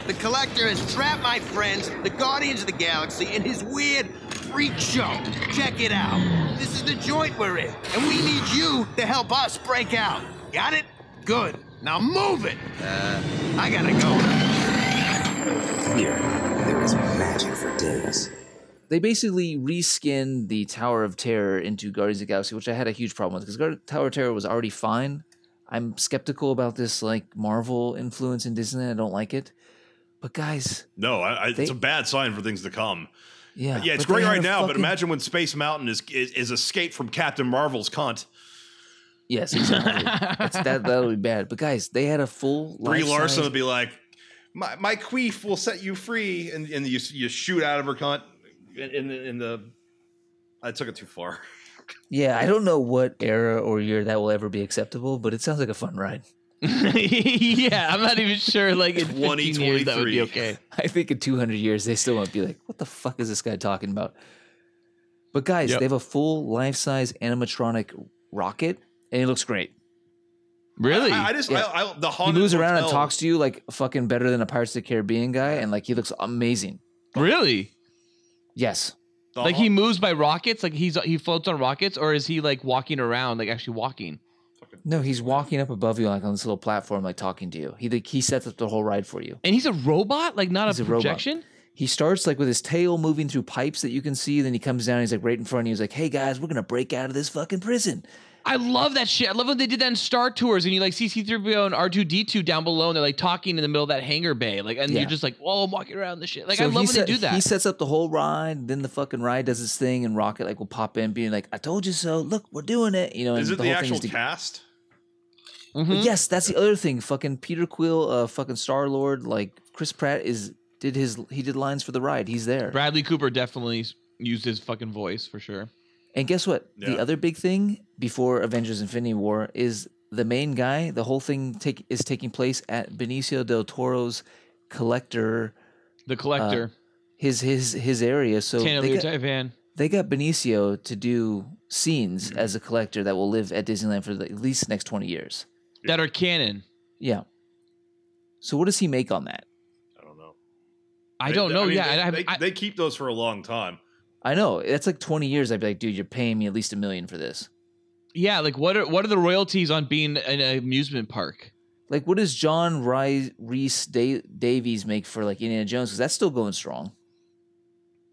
The Collector has trapped my friends, the Guardians of the Galaxy, in his weird freak show. Check it out. This is the joint we're in, and we need you to help us break out. Got it? Good. Now move it. Uh, I gotta go. Here, there is magic for days. They basically reskinned the Tower of Terror into Guardians of the Galaxy, which I had a huge problem with because Tower of Terror was already fine. I'm skeptical about this like Marvel influence in Disney. I don't like it. But guys, No, I, I, They- it's a bad sign for things to come. yeah, yeah, it's great right a now, but imagine when Space Mountain is is, is escaped from Captain Marvel's cunt. Yes, exactly. That's, that that would be bad. But guys, they had a full Brie life-size- Larson would be like, "My my queef will set you free," and and you you shoot out of her cunt in, in the in the. I took it too far. Yeah, I don't know what era or year that will ever be acceptable, but it sounds like a fun ride. yeah, I'm not even sure. Like in 15 years, that would be okay. I think in 200 years, they still won't be like, what the fuck is this guy talking about? But guys, Yep. they have a full life size animatronic rocket, and it looks great. Really? I, I just Yeah. I, I, the He moves around and talks to you like fucking better than a Pirates of the Caribbean guy, and like he looks amazing. Really? Yes. the Like haunt- he moves by rockets? Like he's he floats on rockets, or is he like walking around, like actually walking? No, he's walking up above you like on this little platform, like talking to you. He like, he sets up the whole ride for you. And he's a robot, like not He's a a robot. projection. He starts like with his tail moving through pipes that you can see. Then he comes down. He's like right in front of you. He's like, "Hey guys, we're gonna break out of this fucking prison." I love that shit. I love when they did that in Star Tours, and you like see C-3PO and R2D2 down below, and they're like talking in the middle of that hangar bay, like, and Yeah. you're just like, "Oh, I'm walking around the shit." Like, So I love he when set- they do that. He sets up the whole ride. Then the fucking ride does its thing, and Rocket like will pop in, being like, "I told you so. Look, we're doing it." You know, Is and it the the whole thing actual is to- cast? Mhm. Yes, that's the other thing. Fucking Peter Quill, uh, fucking Star Lord, like Chris Pratt is did his he did lines for the ride. He's there. Bradley Cooper definitely used his fucking voice for sure. And guess what? The other big thing before Avengers Infinity War is the main guy, the whole thing take is taking place at Benicio del Toro's collector The collector, uh, his his his area. So they got, Tivan. they got Benicio to do scenes mm-hmm. as a collector that will live at Disneyland for the, at least the next 20 years. that are canon. Yeah. So what does he make on that? I don't know. I They- don't they- know. mean, yeah, they, I, have, they, I, they keep those for a long time. I know. That's like 20 years. I'd be like, dude, you're paying me at least a million for this. yeah. Like, what are what are the royalties on being an amusement park? Like, what does John Ry- Reese da- Davies make for like Indiana Jones? Because that's still going strong.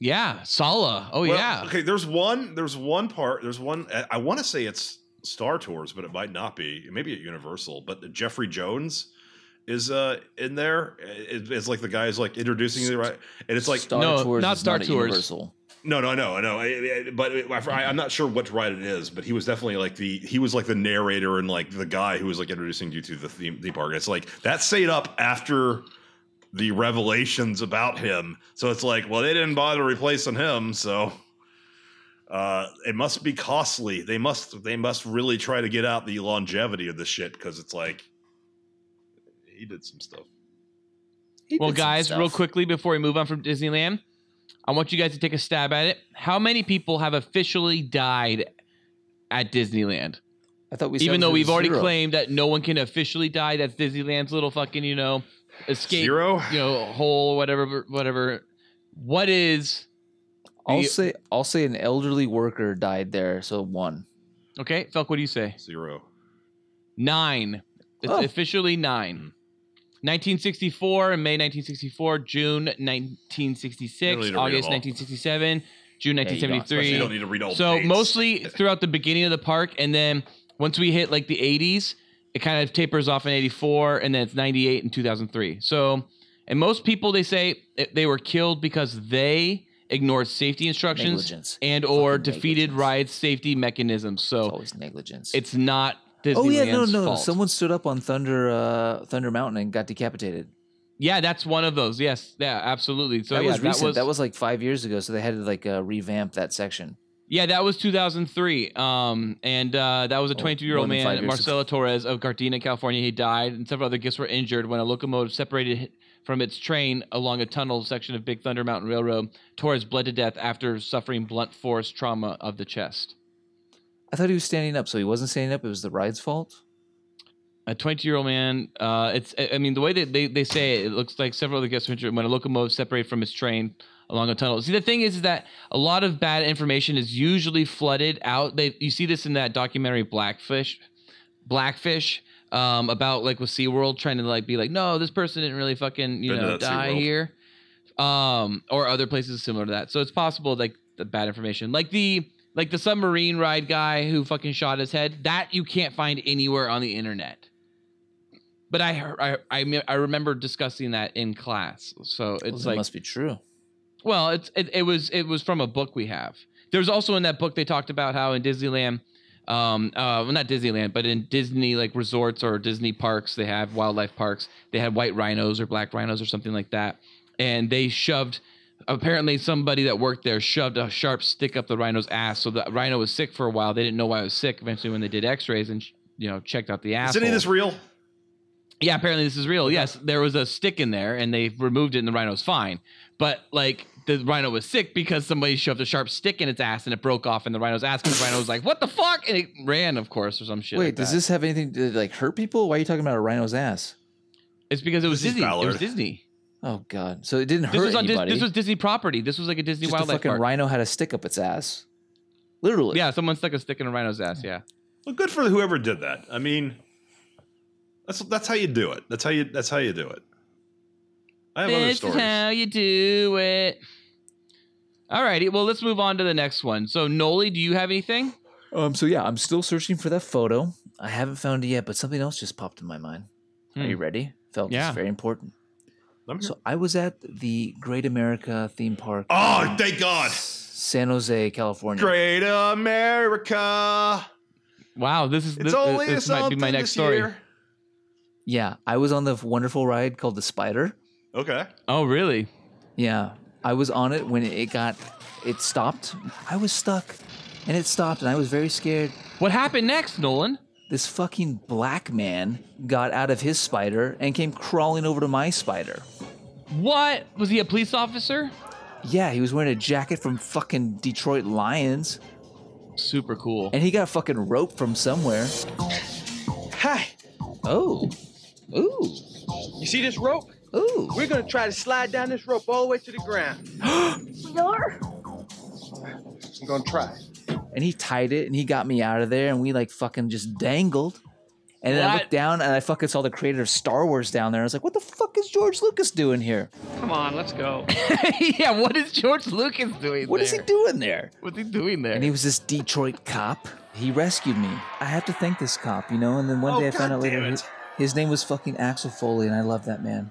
Yeah, Sallah. Oh Well, yeah. Okay, there's one. There's one part. There's one. I- I want to say it's Star Tours, but it might not be. It may be at Universal. But Jeffrey Jones is uh in there. It- It's like the guy is like introducing the right, and it's like Star No, Tours not Star at Tours. Universal. No, no, no, no. I- I- But I, I'm not sure what ride it is. But he was definitely like the he was like the narrator and like the guy who was like introducing you to the theme, theme park. It's like that stayed up after the revelations about him. So it's like, well, they didn't bother replacing him, so uh, it must be costly. They must they must really try to get out the longevity of this shit because it's like he did some stuff. Well, did some guys, real quickly before we move on from Disneyland, I want you guys to take a stab at it. How many people have officially died at Disneyland? I thought we Even though we've already zero. claimed that no one can officially die, that's Disneyland's little fucking, you know, escape, Zero? you know, hole, whatever, whatever. What is I'll the- say I'll say an elderly worker died there, so one. okay, Felk? What do you say? Zero. Nine. It's Oh. officially nine. Hmm. 1964 in May 1964, June 1966, You don't need to read August 1967, June Yeah, you don't. 1973. You don't need to read all the so dates. mostly throughout the beginning of the park, and then once we hit like the 80s, it kind of tapers off in 84, and then it's 98 and 2003. So, and most people they say eh, they were killed because they ignored safety instructions Negligence. and or Fucking defeated negligence. ride safety mechanisms. It's So always negligence. it's not Disneyland's oh yeah, no, no. fault. Someone stood up on Thunder uh, Thunder Mountain and got decapitated. Yeah, that's one of those. Yes, yeah, absolutely. So that yeah, was recent. that was That was like five years ago. So they had to like uh, revamp that section. Yeah, that was 2003. Um, and uh, that was a Oh, 22 year old more than five man, Marcelo Torres of Gardena, California. He died, and several other guests were injured when a locomotive separated from its train along a tunnel section of Big Thunder Mountain Railroad. Torres bled to death after suffering blunt force trauma of the chest. I thought he was standing up, so he wasn't standing up. It was the ride's fault. A 22 year old man. Uh, it's. I I mean, the way that they, they say it, it looks like several other guests were injured when a locomotive separated from its train along a tunnel. See, the thing is, is that a lot of bad information is usually flooded out. They you see this in that documentary Blackfish, Blackfish, um, about like with SeaWorld trying to like be like, no, this person didn't really fucking you Been know die SeaWorld. here, um, or other places similar to that. So it's possible like the bad information, like the like the submarine ride guy who fucking shot his head. That you can't find anywhere on the internet. But I I I, I remember discussing that in class. So it's Well, like must be true. well, it's it, it was it was from a book we have. There's also in that book they talked about how in Disneyland, um, uh, well not Disneyland, but in Disney like resorts or Disney parks, they have wildlife parks. They had white rhinos or black rhinos or something like that, and they shoved. Apparently, somebody that worked there shoved a sharp stick up the rhino's ass, so the rhino was sick for a while. They didn't know why it was sick. Eventually, when they did X-rays and you know checked out the ass, Is any of this real? yeah, apparently this is real. Yes, there was a stick in there, and they removed it, and the rhino's fine. But like the rhino was sick because somebody shoved a sharp stick in its ass, and it broke off in the rhino's ass. Because the rhino was like, "What the fuck?" and it ran, of course, or some shit. Wait, like does that. this have anything to like hurt people? Why are you talking about a rhino's ass? It's because it was This Disney. It was Disney. Oh God! So it didn't This hurt was on Dis- anybody. this was Disney property. This was like a Disney just a wildlife fucking park. rhino had a stick up its ass. Literally. Yeah, someone stuck a stick in a rhino's ass. Yeah. Well, good for whoever did that. I mean, that's that's how you do it. That's how you that's how you do it. I have other This is stories. how you do it. Alrighty, well let's move on to the next one. So Noli, do you have anything? Um. So yeah, I'm still searching for that photo. I haven't found it yet, but something else just popped in my mind. Are you Hmm. ready? Felt Yeah. it's very important. I'm So I was at the Great America theme park. Oh, thank God! San Jose, California. Great America. Wow, this is It's this, only this might be my next story. year. Yeah, I was on the wonderful ride called the Spider. Okay. Oh, really? Yeah, I was on it when it got, it stopped. I was stuck, and it stopped, and I was very scared. What happened next, Nolan? This fucking black man got out of his spider and came crawling over to my spider. What was he a police officer? Yeah, he was wearing a jacket from fucking Detroit Lions, Super cool. and he got a fucking rope from somewhere. Hi. Oh, ooh, You see this rope? ooh. We're gonna try to slide down this rope all the way to the ground. We are? I'm gonna try. and he tied it and he got me out of there and we like fucking just dangled. And then I What? looked down and I fucking saw the creator of Star Wars down there. I was like, what the fuck is George Lucas doing here? Come on, let's go. yeah, what is George Lucas doing What is he doing there? What's he doing there? And he was this Detroit cop. He rescued me. I have to thank this cop, you know. And then one Oh, day I found God out later damn his, his name was fucking Axel Foley, and I love that man.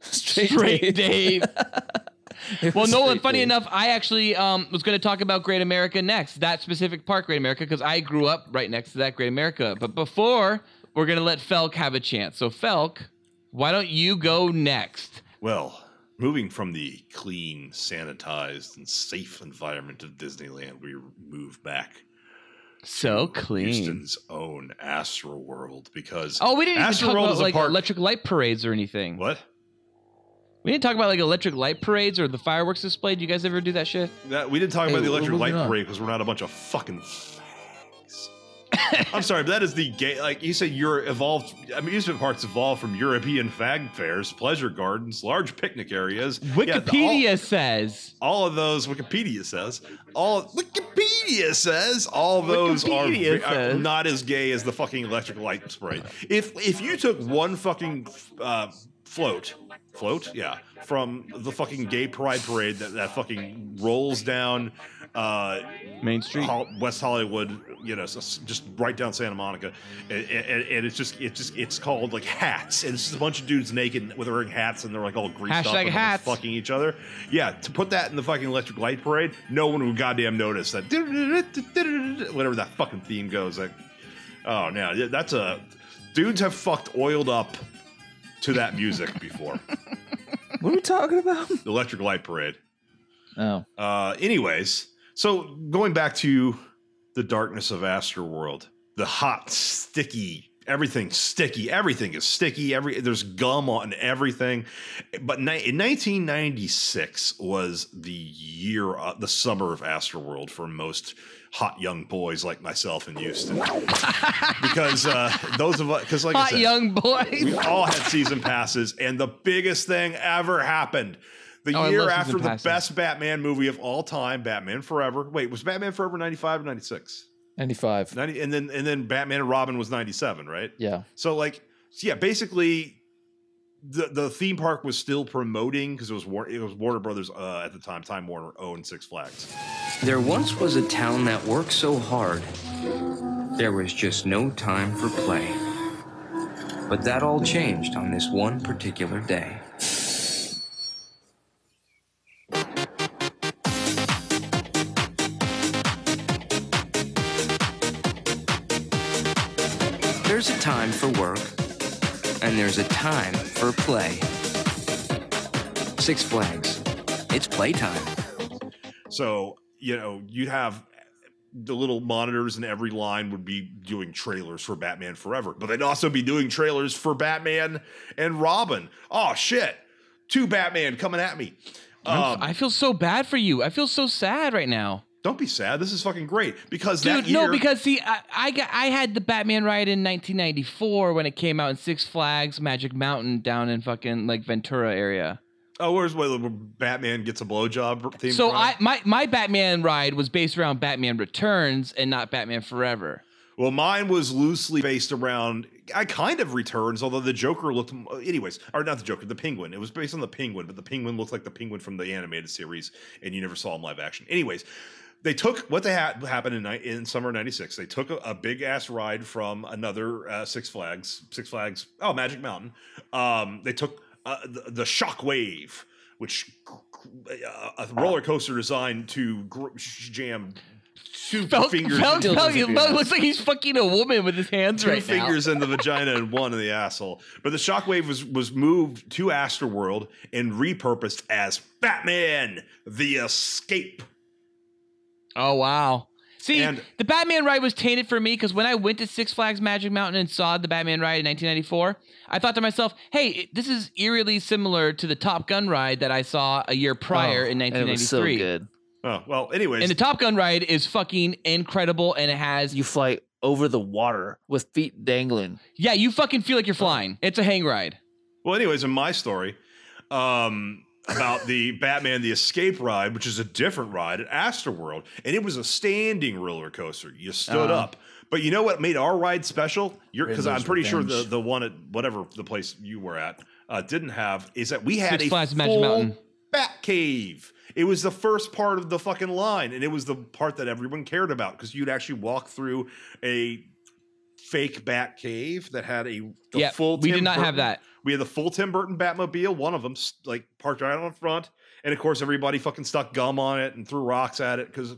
Straight, Straight Dave. It Well, was Nolan, Straight funny Dave. enough, I actually um, was going to talk about Great America next, that specific park, Great America, because I grew up right next to that Great America. But before, we're going to let Felk have a chance. So, Felk, why don't you go next? Well, moving from the clean, sanitized, and safe environment of Disneyland, we move back So clean. Houston's own Astro World because Oh, we didn't even Astro talk World about is like park. electric light parades or anything. What? We didn't talk about like electric light parades or the fireworks display. Do you guys ever do that shit? That we didn't talk Hey, about the what- electric what light on? parade because we're not a bunch of fucking fags. I'm sorry, but that is the gay. Like you said, you're evolved. Amusement parks evolved from European fag fairs, pleasure gardens, large picnic areas. Yeah, the- Wikipedia says. all, all of those. Wikipedia says all. Wikipedia says all those are, Wikipedia ve- are says. not as gay as the fucking electric light parade. If if you took one fucking uh, float. Float, yeah, from the fucking gay pride parade that, that fucking rolls down uh, Main Street, Hol- West Hollywood, you know, s- s- just right down Santa Monica, and, and, and it's just it's just it's called like hats, and it's just a bunch of dudes naked with wearing hats, and they're like all greased up and hats. fucking each other. Yeah, to put that in the fucking Electric Light Parade, no one would goddamn notice that. Whatever that fucking theme goes, like, oh no, that's a dudes have fucked oiled up to that music before. What are we talking about? the Electric Light Parade. Oh. Uh, anyways, so going back to the darkness of Astroworld, the hot, sticky, everything sticky, everything is sticky. Every there's gum on everything. But ni- in 1996 was the year, uh, the summer of Astroworld for most hot young boys like myself in Houston, because uh, those of us, because like I Hot said, young boys. we all had season passes, and the biggest thing ever happened. The Oh, year after the passes. best Batman movie of all time, Batman Forever. Wait, was Batman Forever 95 or 96? 95. 90, and then and then Batman and Robin was 97, right? Yeah. So like so yeah, basically the the theme park was still promoting because it was War, it was Warner Brothers uh, at the time. Time Warner owned Six Flags. There once was a town that worked so hard, there was just no time for play. But that all changed on this one particular day. For work, and there's a time for play. Six Flags. It's playtime. So you know you'd have the little monitors in every line would be doing trailers for Batman Forever, but they'd also be doing trailers for Batman and Robin. Oh shit, two Batman coming at me. Um, I feel so bad for you. I feel so sad right now. Don't be sad. This is fucking great because that Dude, year, no, because see, I, I got I had the Batman ride in 1994 when it came out in Six Flags Magic Mountain down in fucking like Ventura area. oh, where's where Batman gets a blowjob theme? So ride? I my my Batman ride was based around Batman Returns and not Batman Forever. Well, mine was loosely based around. I kind of returns, although the Joker looked. Anyways, or not the Joker, the Penguin. It was based on the Penguin, but the Penguin looked like the Penguin from the animated series, and you never saw him live action. Anyways, they took what they had happened in in summer '96. They took a, a big ass ride from another uh, Six Flags, Six Flags, oh Magic Mountain. Um, they took uh, the, the Shockwave, which uh, a roller coaster designed to gr- jam two fingers. Felk, into- Felk, it looks like he's fucking a woman with his hands two right fingers now. in the vagina and one in the asshole. But the shockwave was was moved to Astroworld and repurposed as Batman: The Escape. Oh wow. See, And- the Batman ride was tainted for me because when I went to Six Flags Magic Mountain and saw the Batman ride in 1994, I thought to myself, "Hey, this is eerily similar to the Top Gun ride that I saw a year prior Oh, in and it was so 1993." good. Oh well. Anyways, And the Top Gun ride is fucking incredible, and it has You fly over the water with feet dangling. yeah, you fucking feel like you're flying. It's a hang ride. well, anyways, in my story, um, about the Batman: The Escape ride, which is a different ride at Astroworld, and it was a standing roller coaster. You stood Uh-huh. up. But you know what made our ride special? Because I'm pretty sure the, the one at whatever the place you were at uh, didn't have is that we had Six a Flags Magic full Mountain. Bat Cave. It was the first part of the fucking line, and it was the part that everyone cared about because you'd actually walk through a fake Bat Cave that had a the Yeah, full. we did not have that. We had the full Tim Burton Batmobile, one of them like parked right on front, and of course everybody fucking stuck gum on it and threw rocks at it because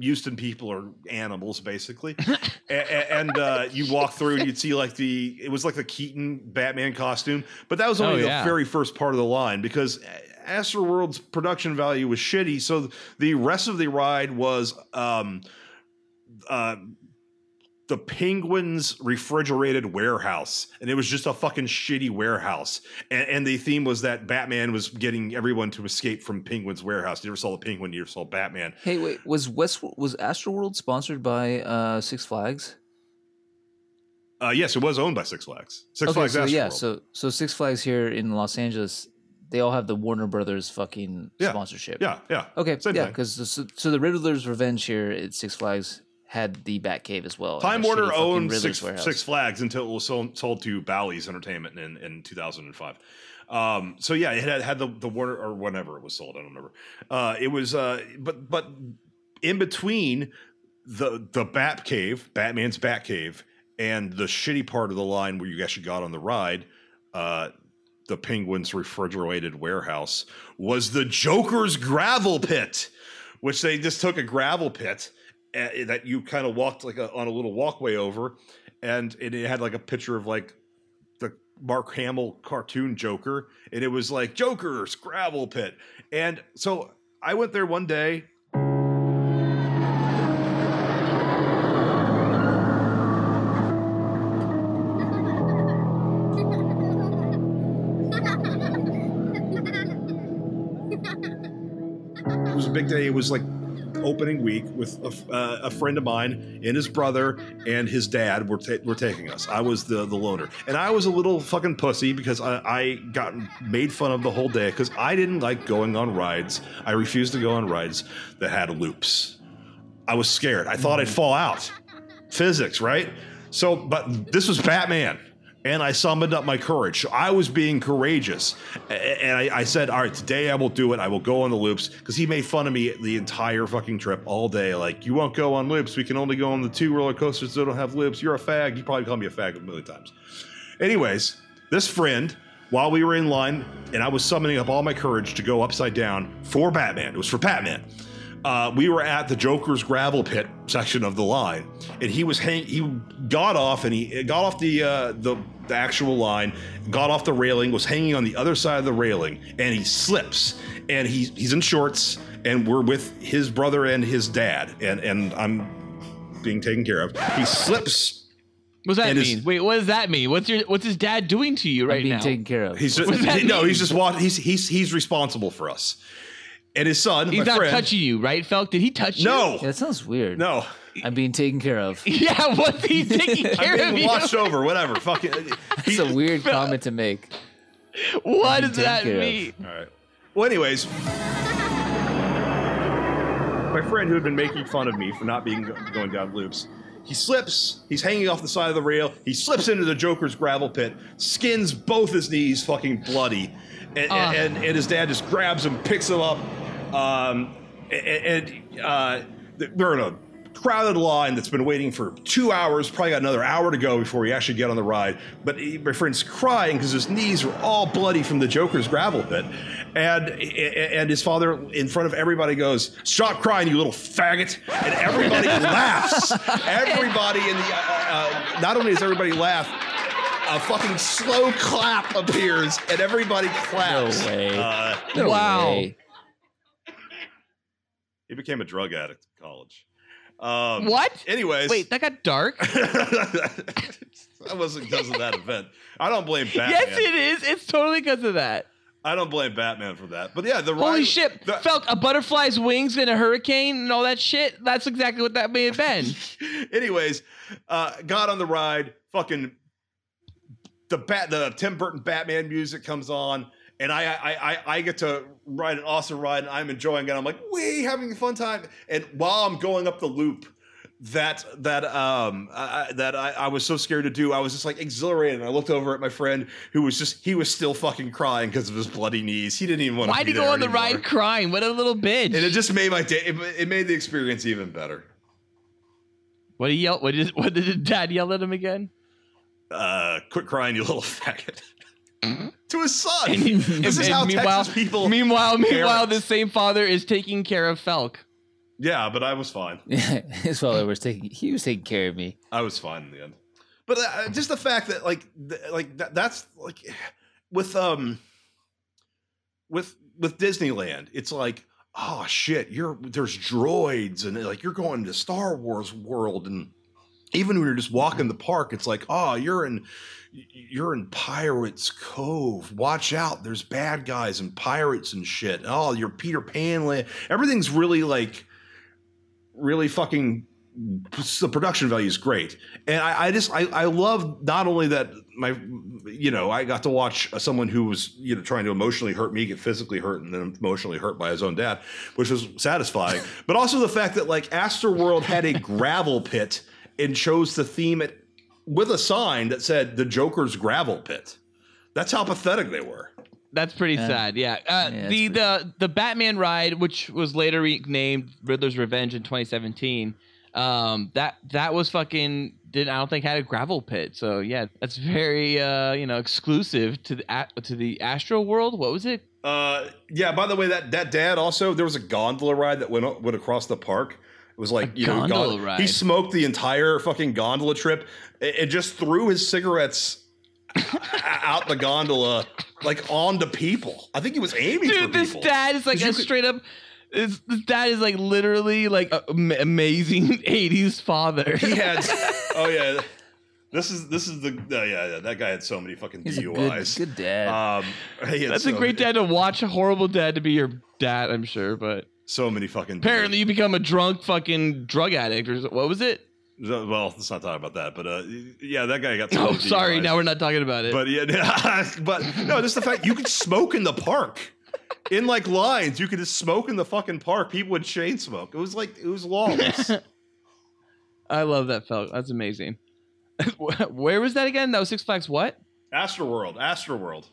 Houston people are animals basically. A- and uh, you walk through and you'd see like the it was like the Keaton Batman costume, but that was only Oh, the yeah. very first part of the line because Astroworld's production value was shitty, so the rest of the ride was um, uh, the Penguins refrigerated warehouse, and it was just a fucking shitty warehouse. And, and the theme was that Batman was getting everyone to escape from Penguin's warehouse. You ever saw the Penguin, you ever saw Batman. Hey, wait, was West was Astroworld sponsored by uh, Six Flags? Uh, yes, it was owned by Six Flags. Six okay, Flags so yeah, so so Six Flags here in Los Angeles, they all have the Warner Brothers fucking Yeah. sponsorship. Yeah, yeah. Okay, Same yeah, because so, so the Riddler's Revenge here at Six Flags had the Batcave as well. Time Warner owned Six. Six Flags until it was sold, sold to Bally's Entertainment in, in 2005. Um, so yeah, it had, had the, the Warner or whenever it was sold. I don't remember. Uh, it was, uh, but but in between the the Bat Cave, Batman's Bat Cave, and the shitty part of the line where you actually got on the ride, uh, the Penguin's refrigerated warehouse was the Joker's gravel pit, which they just took a gravel pit that you kind of walked like a, on a little walkway over, and it, it had like a picture of like the Mark Hamill cartoon Joker, and it was like Joker Scrabble pit, and so I went there one day. It was a big day. It was like opening week with a, uh, a friend of mine and his brother and his dad were, ta- were taking us. I was the, the loner. And I was a little fucking pussy because I, I got made fun of the whole day because I didn't like going on rides. I refused to go on rides that had loops. I was scared. I thought I'd fall out. Physics, right? So, but this was Batman. And I summoned up my courage. I was being courageous. And I, I said, All right, today I will do it. I will go on the loops. Because he made fun of me the entire fucking trip all day. Like, you won't go on loops. We can only go on the two roller coasters that don't have loops. You're a fag. You probably called me a fag a million times. Anyways, this friend, while we were in line, and I was summoning up all my courage to go upside down for Batman, it was for Batman. Uh, we were at the Joker's gravel pit section of the line, and he was hang. He got off, and he got off the uh, the the actual line, got off the railing, was hanging on the other side of the railing, and he slips, and he he's in shorts, and we're with his brother and his dad, and and I'm being taken care of. He slips. What's that and mean? his- Wait, what does that mean? What's your what's his dad doing to you right being now? taken care of. He's What just, does that no, mean? he's just watching. He's he's he's responsible for us, and his son. He's my not friend, touching you, right, Felk? Did he touch No. you? Yeah, that sounds weird. No. I'm being taken care of. Yeah, what's he taking care I'm of being you? watched over. Whatever. Fucking. That's a weird comment to make. What I'm does being that taken care of. mean? All right. Well, anyways, my friend who had been making fun of me for not being going down loops, he slips. He's hanging off the side of the rail. He slips into the Joker's gravel pit, skins both his knees, fucking bloody, and, Ah. and, and his dad just grabs him, picks him up, um, and, and uh, they're in a crowded line that's been waiting for two hours. Probably got another hour to go before we actually get on the ride. But he, my friend's crying because his knees are all bloody from the Joker's gravel pit, and and his father in front of everybody goes, "Stop crying, you little faggot!" And everybody laughs. Everybody in the uh, uh, not only does everybody laugh. A fucking slow clap appears and everybody claps. No way. Uh, No Wow. way. He became a drug addict in college. Um, What? Anyways, Wait, that got dark. that wasn't because of that event. I don't blame Batman. yes, it is. It's totally because of that. I don't blame Batman for that. But yeah, the Holy shit! the- Felk, a butterfly's wings in a hurricane and all that shit. That's exactly what that may have been. Anyways, uh, got on the ride. Fucking the bat, the Tim Burton Batman music comes on, and I I I, I get to ride an awesome ride, and I'm enjoying it. I'm like, we having a fun time. And while I'm going up the loop, that that um uh, that I, I was so scared to do, I was just like exhilarated. And I looked over at my friend who was just he was still fucking crying because of his bloody knees. He didn't even want to. Why'd he go on the ride crying? What a little bitch! And it just made my day. It, it made the experience even better. What did he yell? What did what did dad yell at him again? uh, quit crying, you little faggot. To his son. And he- this is and how meanwhile, Texas people. Meanwhile, meanwhile, parent. the same father is taking care of Felk. Yeah, but I was fine. His father was taking. He was taking care of me. I was fine in the end. But uh, just the fact that, like, th- like that, that's like with um with with Disneyland, it's like, oh shit, you're there's droids and like you're going to Star Wars world and even when you're just walking the park, it's like, oh, you're in you're in Pirates Cove. Watch out, there's bad guys and pirates and shit. Oh, you're Peter Pan land. Everything's really like really fucking the production value is great and I, I just I, I love not only that my you know i got to watch uh, someone who was you know trying to emotionally hurt me get physically hurt and then emotionally hurt by his own dad which was satisfying but also the fact that like astroworld had a gravel pit and chose to theme it with a sign that said the joker's gravel pit that's how pathetic they were That's pretty Yeah. sad. Yeah. Uh, Yeah, the it's the the Batman ride, which was later renamed Riddler's Revenge in 2017. Um, that that was fucking. Did I don't think had a gravel pit. So yeah, that's very uh you know exclusive to the to the Astro World. What was it? Uh, yeah. By the way, that that dad also there was a gondola ride that went went across the park. It was like you know, gondola? He smoked the entire fucking gondola trip and, just threw his cigarettes out the gondola like onto people. I think he was aiming for people. Dude, this people. dad is like a could- straight up. This, this dad is like literally like a, am- amazing 80s father. He had. oh yeah. This is this is the oh, yeah, yeah that guy had so many fucking He's a good, DUIs. good dad. Um, That's so a great dad to watch. A horrible dad to be your dad, I'm sure. But So many fucking. apparently, you become a drunk fucking drug addict or what was it? Well, let's not talk about that. But uh, yeah, that guy got. Oh, sorry. DUIs. Now we're not talking about it. But yeah, but no, just the fact you could smoke in the park. In like lines, you could just smoke in the fucking park. People would chain smoke. It was like it was lawless. I love that Felk. That's amazing. Where was that again? That was Six Flags. What? Astroworld, Astroworld.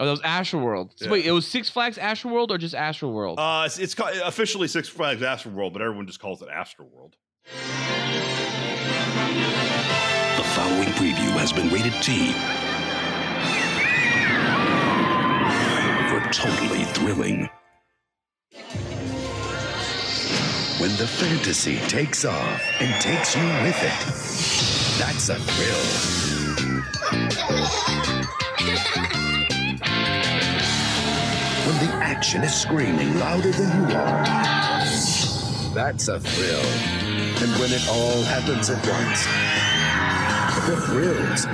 Oh, that was Astro World. So Yeah. Wait, it was Six Flags Astro World or just Astro World? Uh, it's, it's called, officially Six Flags Astroworld, but everyone just calls it Astroworld. The following preview has been rated T for totally thrilling. When the fantasy takes off and takes you with it, that's a thrill. When the action is screaming louder than you are, that's a thrill. And when it all happens at once, the thrills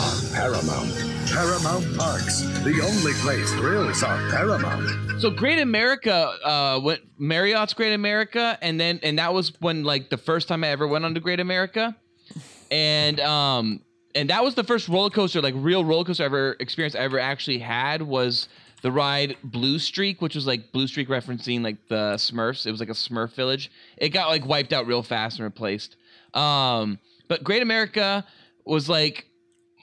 are paramount. Paramount Parks, the only place thrills are paramount. So Great America uh went Marriott's Great America and then and that was when like the first time I ever went on to Great America. And um and that was the first roller coaster like real roller coaster ever experience I ever actually had was the ride Blue Streak, which was like Blue Streak referencing like the Smurfs. It was like a Smurf village. It got like wiped out real fast and replaced. Um but Great America was like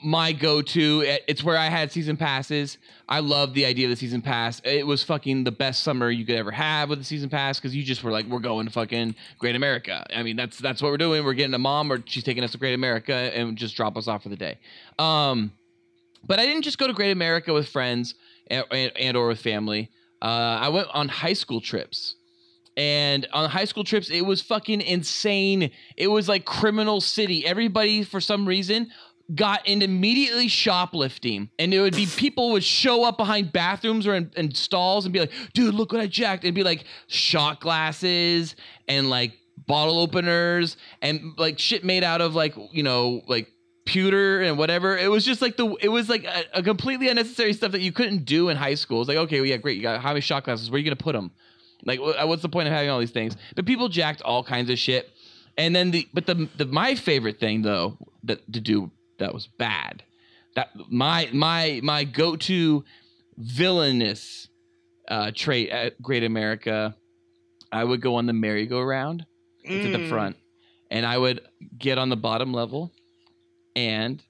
my go-to. It's where I had season passes. I love the idea of the season pass. It was fucking the best summer you could ever have with the season pass because you just were like, we're going to fucking Great America. I mean, that's that's what we're doing. We're getting a mom or she's taking us to Great America and just drop us off for the day. Um, but I didn't just go to Great America with friends and, and, or with family. Uh, I went on high school trips. And on high school trips, it was fucking insane. It was like criminal city. Everybody, for some reason, got into immediately shoplifting. And it would be people would show up behind bathrooms or in, in stalls and be like, dude, look what I jacked. It'd be like shot glasses and like bottle openers and like shit made out of like, you know, like pewter and whatever. It was just like the it was like a, a completely unnecessary stuff that you couldn't do in high school. It's like, okay, well, yeah, great. You got how many shot glasses? Where are you gonna put them? Like, what's the point of having all these things? But people jacked all kinds of shit. And then the but the the my favorite thing though that to do that was bad. That my my my go to villainous uh, trait at Great America. I would go on the merry-go-round to the Mm. front, and I would get on the bottom level, and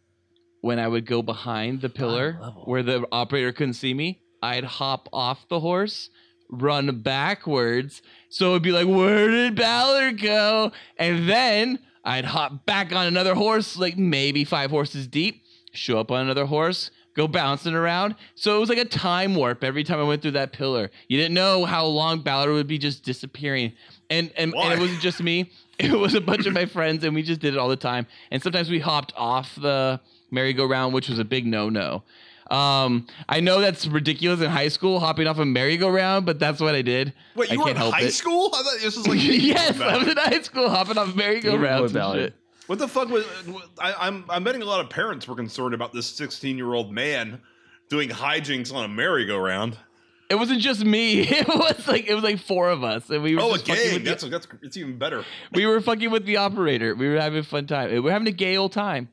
when I would go behind the pillar where the operator couldn't see me, I'd hop off the horse, run backwards. So it'd be like, where did Ballard go? And then I'd hop back on another horse, like maybe five horses deep, show up on another horse, go bouncing around. So it was like a time warp every time I went through that pillar. You didn't know how long Ballard would be just disappearing. And and, and it wasn't just me. It was a bunch of my friends, and we just did it all the time. And sometimes we hopped off the merry-go-round, which was a big no-no. Um, I know that's ridiculous in high school, hopping off a merry-go-round, but that's what I did. Wait, I you were can't in help high it. school? I thought this was like yes, I was in high school hopping off merry-go-rounds and shit. What the fuck was? I, I'm I'm betting a lot of parents were concerned about this 16 year old man doing hijinks on a merry-go-round. It wasn't just me. It was like it was like four of us, and we were Oh, a just fucking gang. with the- That's that's it's even better. we were fucking with the operator. We were having a fun time. We were having a gay old time.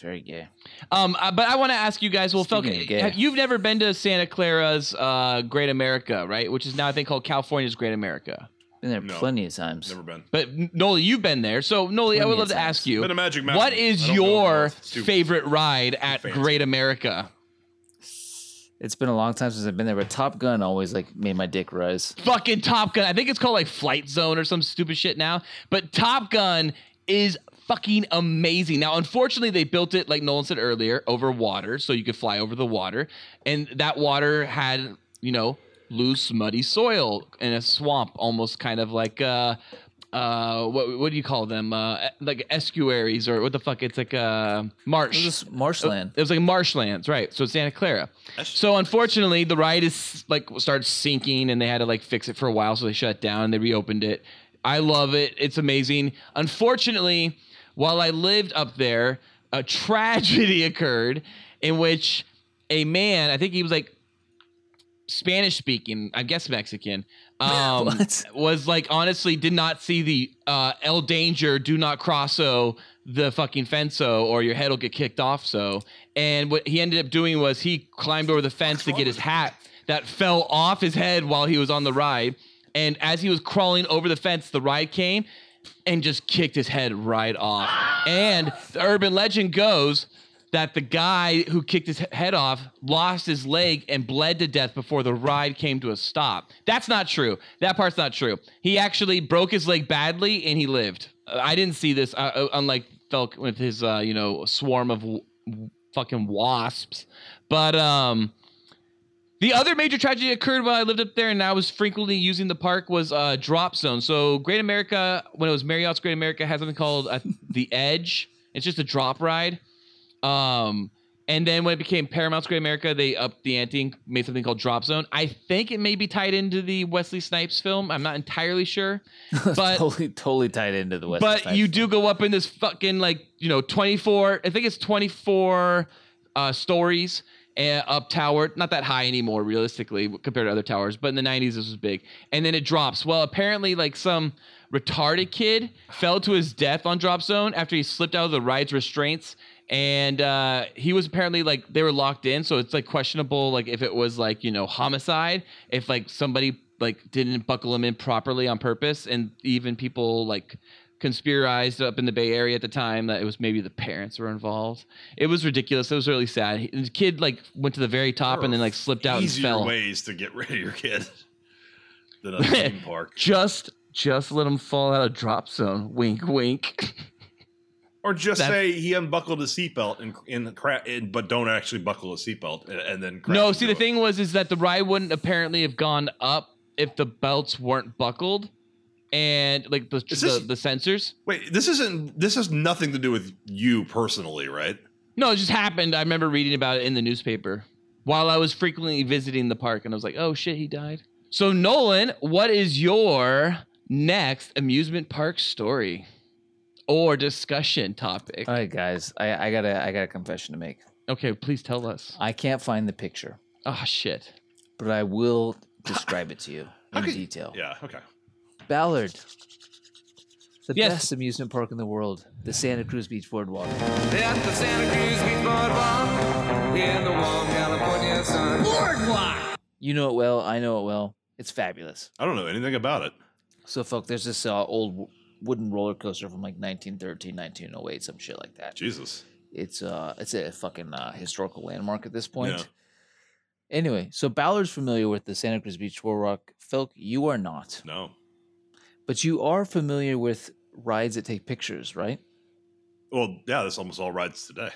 Very gay. Um, uh, but I want to ask you guys. Well, Falcon, Speaking of gay. have- you've never been to Santa Clara's uh, Great America, right? Which is now I think called California's Great America. Been there plenty of times. Never been. But N- Noli, you've been there. So Noli, I would love of to ask you, Been to Magic Mountain. what is I don't know your enough. It's too- favorite ride at fancy. Great America? It's been a long time since I've been there, but Top Gun always like made my dick rise. Fucking Top Gun. I think it's called like Flight Zone or some stupid shit now. But Top Gun is fucking amazing. Now, unfortunately, they built it like Nolan said earlier over water, so you could fly over the water, and that water had you know loose, muddy soil in a swamp, almost kind of like uh uh what what do you call them? Uh like estuaries or what the fuck? It's like uh marsh. It was marshland. it was like marshlands right. So it's santa clara. So unfortunately the ride is like started sinking and they had to like fix it for a while so they shut down and they reopened it. I love it. It's amazing. Unfortunately while i lived up there a tragedy occurred in which a man i think he was like Spanish speaking, I guess Mexican, um, was like honestly did not see the uh, El Danger, do not cross crosso the fucking fence so or your head will get kicked off so. And what he ended up doing was he climbed over the fence to get his hat that fell off his head while he was on the ride. And as he was crawling over the fence, the ride came and just kicked his head right off. And the urban legend goes that the guy who kicked his head off lost his leg and bled to death before the ride came to a stop. That's not true. That part's not true. He actually broke his leg badly and he lived. I didn't see this, uh, uh, unlike Felk with his, uh, you know, swarm of w- fucking wasps. But um, the other major tragedy occurred while I lived up there, and I was frequently using the park was uh, Drop Zone. So Great America, when it was Marriott's Great America, had something called uh, the Edge. It's just a drop ride. Um, and then when it became Paramount's Great America, they upped the ante and made something called Drop Zone. I think it may be tied into the Wesley Snipes film. I'm not entirely sure, but totally, totally tied into the West. but you do go up in this fucking like you know 24 i think it's 24 uh stories uh, up tower not that high anymore realistically compared to other towers but in the 90s this was big and then it drops well apparently like some retarded kid fell to his death on drop zone after he slipped out of the ride's restraints and uh, he was apparently like they were locked in so it's like questionable like if it was like you know homicide if like somebody like didn't buckle him in properly on purpose and even people like conspirized up in the bay area at the time that it was maybe the parents were involved. It was ridiculous. It was really sad. He- the kid like went to the very top and then like slipped out and fell. ways to get rid of your kid than a theme park. just just let him fall out of drop zone. Wink wink Or just That's- say he unbuckled his seatbelt and in the cra- and, but don't actually buckle his seatbelt and, and then crash No, see the it. thing was is that the ride wouldn't apparently have gone up if the belts weren't buckled and like the Is the, the sensors. Wait, this isn't. This has nothing to do with you personally, right? No, it just happened. I remember reading about it in the newspaper while I was frequently visiting the park and I was like, "Oh shit, he died." So Nolan, what is your next amusement park story or discussion topic? All right, guys, I, I got a I got a confession to make. Okay, please tell us. I can't find the picture, Oh shit. but I will describe it to you in Okay. detail. Yeah. Okay. Ballard, the Yes. best amusement park in the world, the Santa Cruz Beach Boardwalk. At the Santa Cruz Beach Boardwalk in the warm California sun. Boardwalk! You know it well. I know it well. It's fabulous. I don't know anything about it. So, Felk, there's this uh, old w- wooden roller coaster from like 1913, 1908, some shit like that. Jesus. It's uh, it's a fucking uh, historical landmark at this point. Yeah. Anyway, so Ballard's familiar with the Santa Cruz Beach Boardwalk. Felk, you are not, No. but you are familiar with rides that take pictures, right? Well, yeah, that's almost all rides today.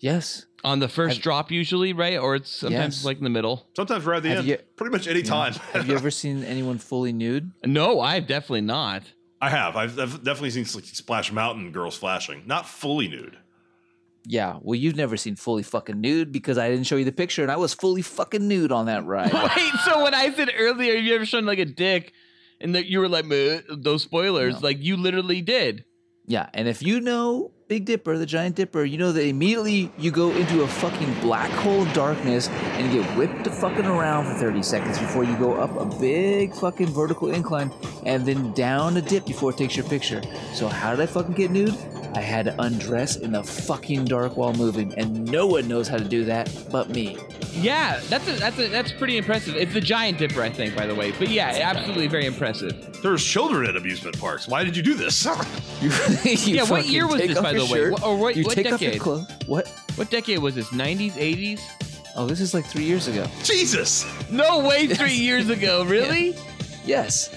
Yes. On the 1st Have- drop usually, right? Or it's sometimes Yes. like in the middle. Sometimes we're at the Have end. you- Pretty much any Yeah. time. Have you ever seen anyone fully nude? No, I've definitely not. I have. I've, I've definitely seen like, Splash Mountain girls flashing, not fully nude. Yeah. Well, you've never seen fully fucking nude because I didn't show you the picture and I was fully fucking nude on that ride. Wait, so when I said earlier, you ever shown like a dick, and that you were like, those spoilers, No. like you literally did. Yeah, and if you know Big Dipper, the Giant Dipper, you know that immediately you go into a fucking black hole of darkness and get whipped fucking around for 30 seconds before you go up a big fucking vertical incline and then down a dip before it takes your picture. So how did I fucking get nude? I had to undress in the fucking dark while moving, and no one knows how to do that but me. Yeah, that's a, that's a, that's pretty impressive. It's the Giant Dipper, I think, by the way. But yeah, absolutely very impressive. There's children at amusement parks. Why did you do this? You yeah, what year was this, by your the way? shirt, Wh- Or what, you what take off your decade? What? What decade was this? 90s, 80s? Oh, this is like three years ago. Jesus. No way, three years ago. Really? Yes.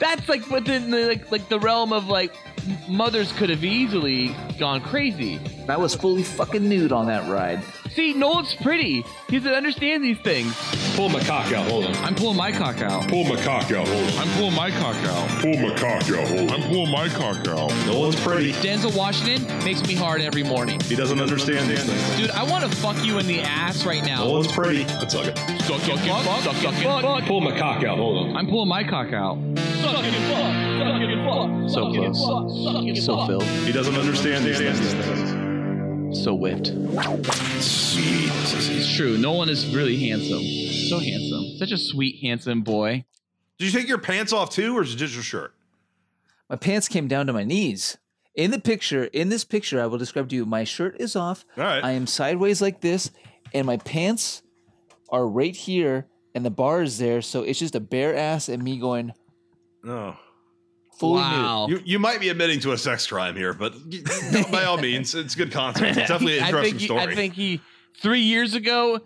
That's like within the like like the realm of like m- mothers could have easily gone crazy. I was fully fucking nude on that ride. See, Nolan's pretty. He doesn't understand these things. Pull my cock out. Hold on. I'm pulling my cock out. Pull my cock out. Hold on. I'm pulling my cock out. Pull my cock out. Hold on. I'm pulling my cock out. Nolan's pretty. Denzel Washington makes me hard every morning. He doesn't understand these things. Dude, I want to fuck you in the ass right now. Nolan's pretty. Let's suck it. Suck it, fuck, suck it, fuck. Pull my cock out. Hold on. I'm pulling my cock out. Suck it, fuck. Suck it, fuck. So close. fuck. So filled. He doesn't understand these things. So whipped. Sweet. It's true. Nolan is really handsome. So handsome. Such a sweet, handsome boy. Did you take your pants off too, or is it just your shirt? My pants came down to my knees. In the picture, in this picture, I will describe to you. My shirt is off. All right. I am sideways like this, and my pants are right here, and the bar is there. So it's just a bare ass and me going No. fully Wow. You, you might be admitting to a sex crime here, but by all means, it's good content. It's definitely an I interesting think he, story. I think he three years ago.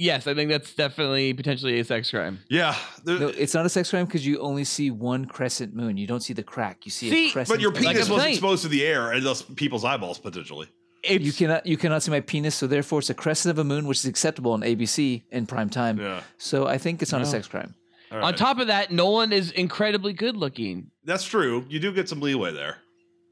Yes, I think that's definitely potentially a sex crime. yeah. there- No, it's not a sex crime because you only see one crescent moon. You don't see the crack. You see, See, a crescent. but your moon. Like penis was saying. exposed to the air and thus people's eyeballs potentially. It's, You cannot you cannot see my penis, so therefore it's a crescent of a moon, which is acceptable on ABC in prime time. Yeah. So I think it's not a sex crime. All On top of that, Nolan is incredibly good looking. That's true. You do get some leeway there.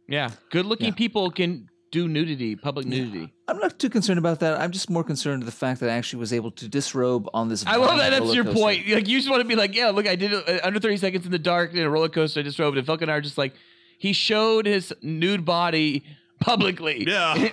Yeah, good looking Yeah. people can do nudity, public nudity. I'm not too concerned about that. I'm just more concerned with the fact that I actually was able to disrobe on this. I love that. That's your coaster. point. Like you just want to be like, yeah, look, I did it uh, under 30 seconds in the dark in a roller coaster. I just drove. And Falcon and I are just like, he showed his nude body publicly. Yeah.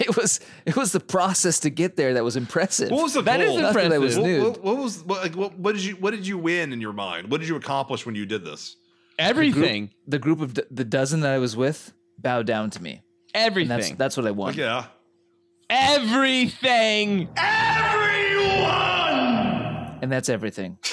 it was it was the process to get there that was impressive. What was the That is goal? Not that was impressive. What, nude. what, what was what, like, what, what did you what did you win in your mind? What did you accomplish when you did this? Everything. The group of d- the dozen that I was with bowed down to me. And Everything. that's that's what I want. Like, yeah. Everything. Everyone. And that's everything.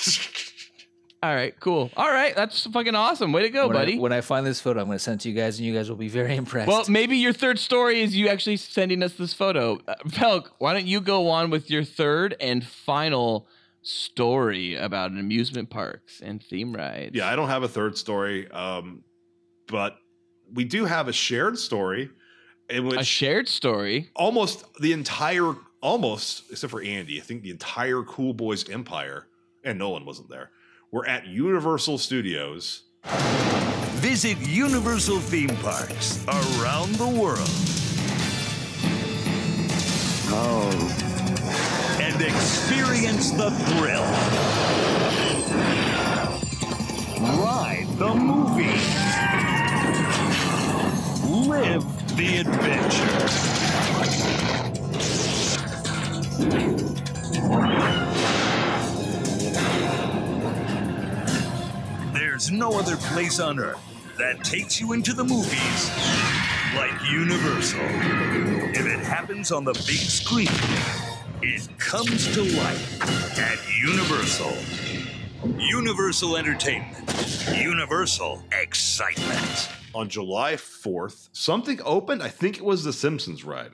All right, cool. All right, that's fucking awesome. Way to go, when buddy. I, when I find this photo, I'm going to send it to you guys, and you guys will be very impressed. well, maybe your third story is you actually sending us this photo. Uh, Felk, why don't you go on with your third and final story about amusement parks and theme rides? Yeah, I don't have a third story, um, but we do have a shared story in which A shared story. almost the entire, almost except for Andy, I think the entire Cool Boys empire, and Nolan wasn't there. We're at Universal Studios. Visit Universal theme parks around the world. Oh. And experience the thrill. Ride the movie. Live the adventure. There's no other place on earth that takes you into the movies like Universal. If it happens on the big screen, it comes to life at Universal. Universal Entertainment. Universal Excitement. On July 4th, something opened. I think it was the Simpsons ride.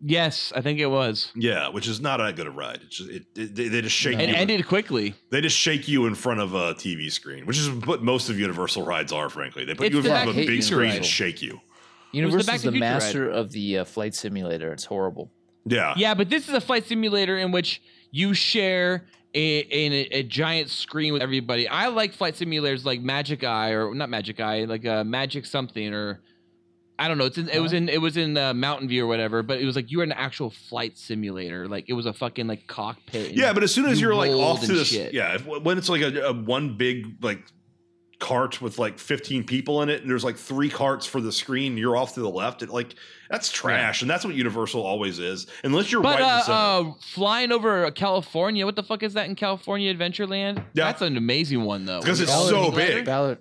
Yes, I think it was. Yeah, which is not that good a ride. It's just, it, it, they, they just shake It you. ended quickly. They just shake you in front of a TV screen, which is what most of Universal rides are. Frankly, they put It's you in front of a big Future screen ride. and shake you. Universal's Back to the, the Future ride. master of the uh, flight simulator. It's horrible. Yeah, Yeah, but this is a flight simulator in which you share a, in a, a giant screen with everybody. I like flight simulators like Magic Eye or not Magic Eye, like uh, Magic something or I don't know. It's in, it was in it was in uh, Mountain View or whatever, but it was like you were in an actual flight simulator. Like it was a fucking like cockpit. Yeah, but as soon as you you're like rolled off to and this, shit. yeah, if, when it's like a, a one big like cart with like 15 people in it, and there's like three carts for the screen, you're off to the left. It like that's trash, and that's what Universal always is. Unless you're But right uh, uh, flying over California, what the fuck is that in California Adventureland? Yeah. That's an amazing one though. Because it's Ballard- so big. Ballard,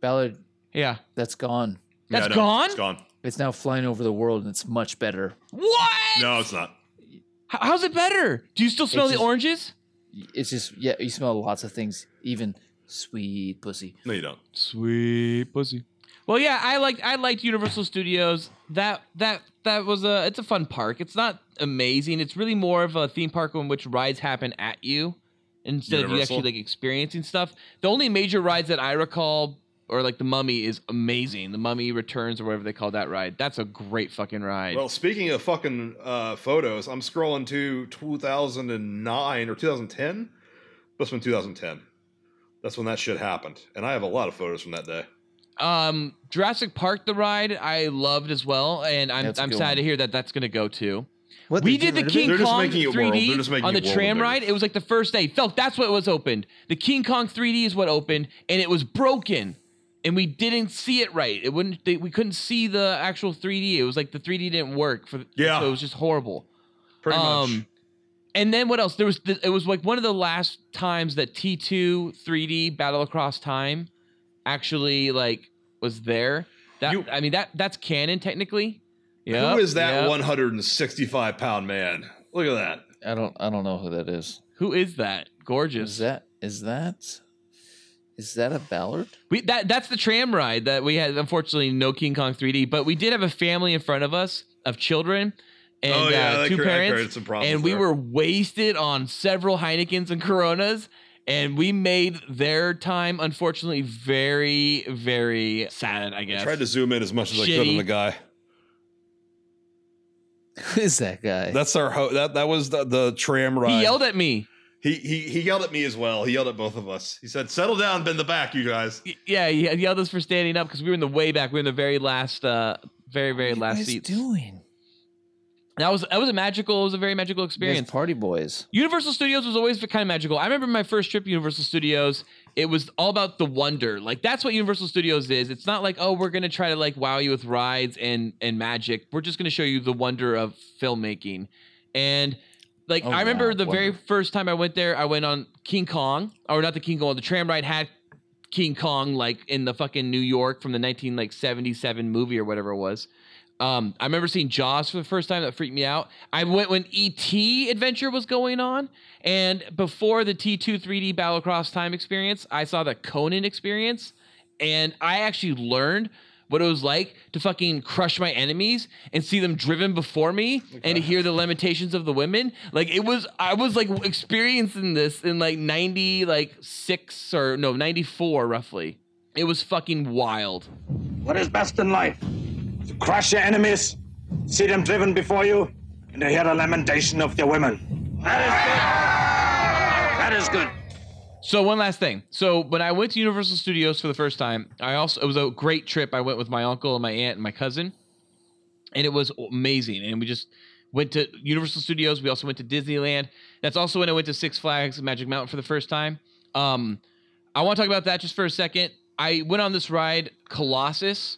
Ballard, Yeah. that's gone. Yeah, That's no, gone? It's gone. It's now flying over the world, and it's much better. What? No, it's not. H- How's it better? Do you still smell It's the just- oranges? It's just yeah, you smell lots of things, even sweet pussy. No, you don't. Sweet pussy. Well, yeah, I liked I liked Universal Studios. that that that was a it's a fun park. It's not amazing. It's really more of a theme park in which rides happen at you instead of you Universal? actually like experiencing stuff. The only major rides that I recall or like the Mummy is amazing. The Mummy Returns or whatever they call that ride. That's a great fucking ride. Well, speaking of fucking uh, photos, I'm scrolling to 2009 or 2010. Must have been 2010. That's when that shit happened, and I have a lot of photos from that day. Um, Jurassic Park, the ride I loved as well, and I'm That's a I'm sad one. to hear that that's gonna go too. What, we did the rid of it? King They're Kong 3D world- they're just making on the tram ride. It was like the first day. Felk that's what was opened. The King Kong 3D is what opened, and it was broken, and we didn't see it right. It wouldn't. They, we couldn't see the actual 3D. It was like the 3D didn't work for. Yeah. so it was just horrible. Pretty much. much. And then what else? There was the, it was like one of the last times that T2 3D Battle Across Time actually like was there. That I mean that that's canon technically. Yeah. Who is that 165 pound man? Look at that. I don't I don't know who that is. Who is that? Gorgeous. Is that is that is that a Ballard? We that that's the tram ride that we had. Unfortunately, no King Kong 3D, but we did have a family in front of us of children and Oh, yeah, uh, that two cre- that parents, some problems and we there. were wasted on several Heinekens and Coronas. And we made their time, unfortunately, very, very sad. I guess. I tried to zoom in as much as I could on the guy. Who is that guy? That's our ho- that that was the, the tram ride. He yelled at me. He, he he yelled at me as well. He yelled at both of us. He said, "Settle down, bend the back, you guys." Yeah, he he yelled at us for standing up because we were in the way back. We were in the very last, uh, very, very last guys seats. doing? That was that was a magical. It was a very magical You guys experience. party boys. Universal Studios was always kind of magical. I remember my first trip to Universal Studios. It was all about the wonder. Like that's what Universal Studios is. It's not like oh we're gonna try to like wow you with rides and and magic. We're just gonna show you the wonder of filmmaking. And like Oh, I remember wow, the very first time I went there, I went on King Kong or not the King Kong. The tram ride had King Kong like in the fucking New York from the 1977 movie or whatever it was. Um, I remember seeing Jaws for the first time. That freaked me out. I went when ET Adventure was going on, and before the T2 3D Battle Across Time experience, I saw the Conan experience, and I actually learned what it was like to fucking crush my enemies and see them driven before me and to hear the lamentations of the women. Like it was, I was like experiencing this in like 90, like six or no, 94 roughly. It was fucking wild. What is best in life? To crush your enemies, see them driven before you, and to hear the lamentation of their women. That is good. That is good. So one last thing. So when I went to Universal Studios for the first time, I also it was a great trip. I went with my uncle and my aunt and my cousin, and it was amazing. And we just went to Universal Studios. We also went to Disneyland. That's also when I went to Six Flags Magic Mountain for the first time. Um, I want to talk about that just for a second. I went on this ride, Colossus.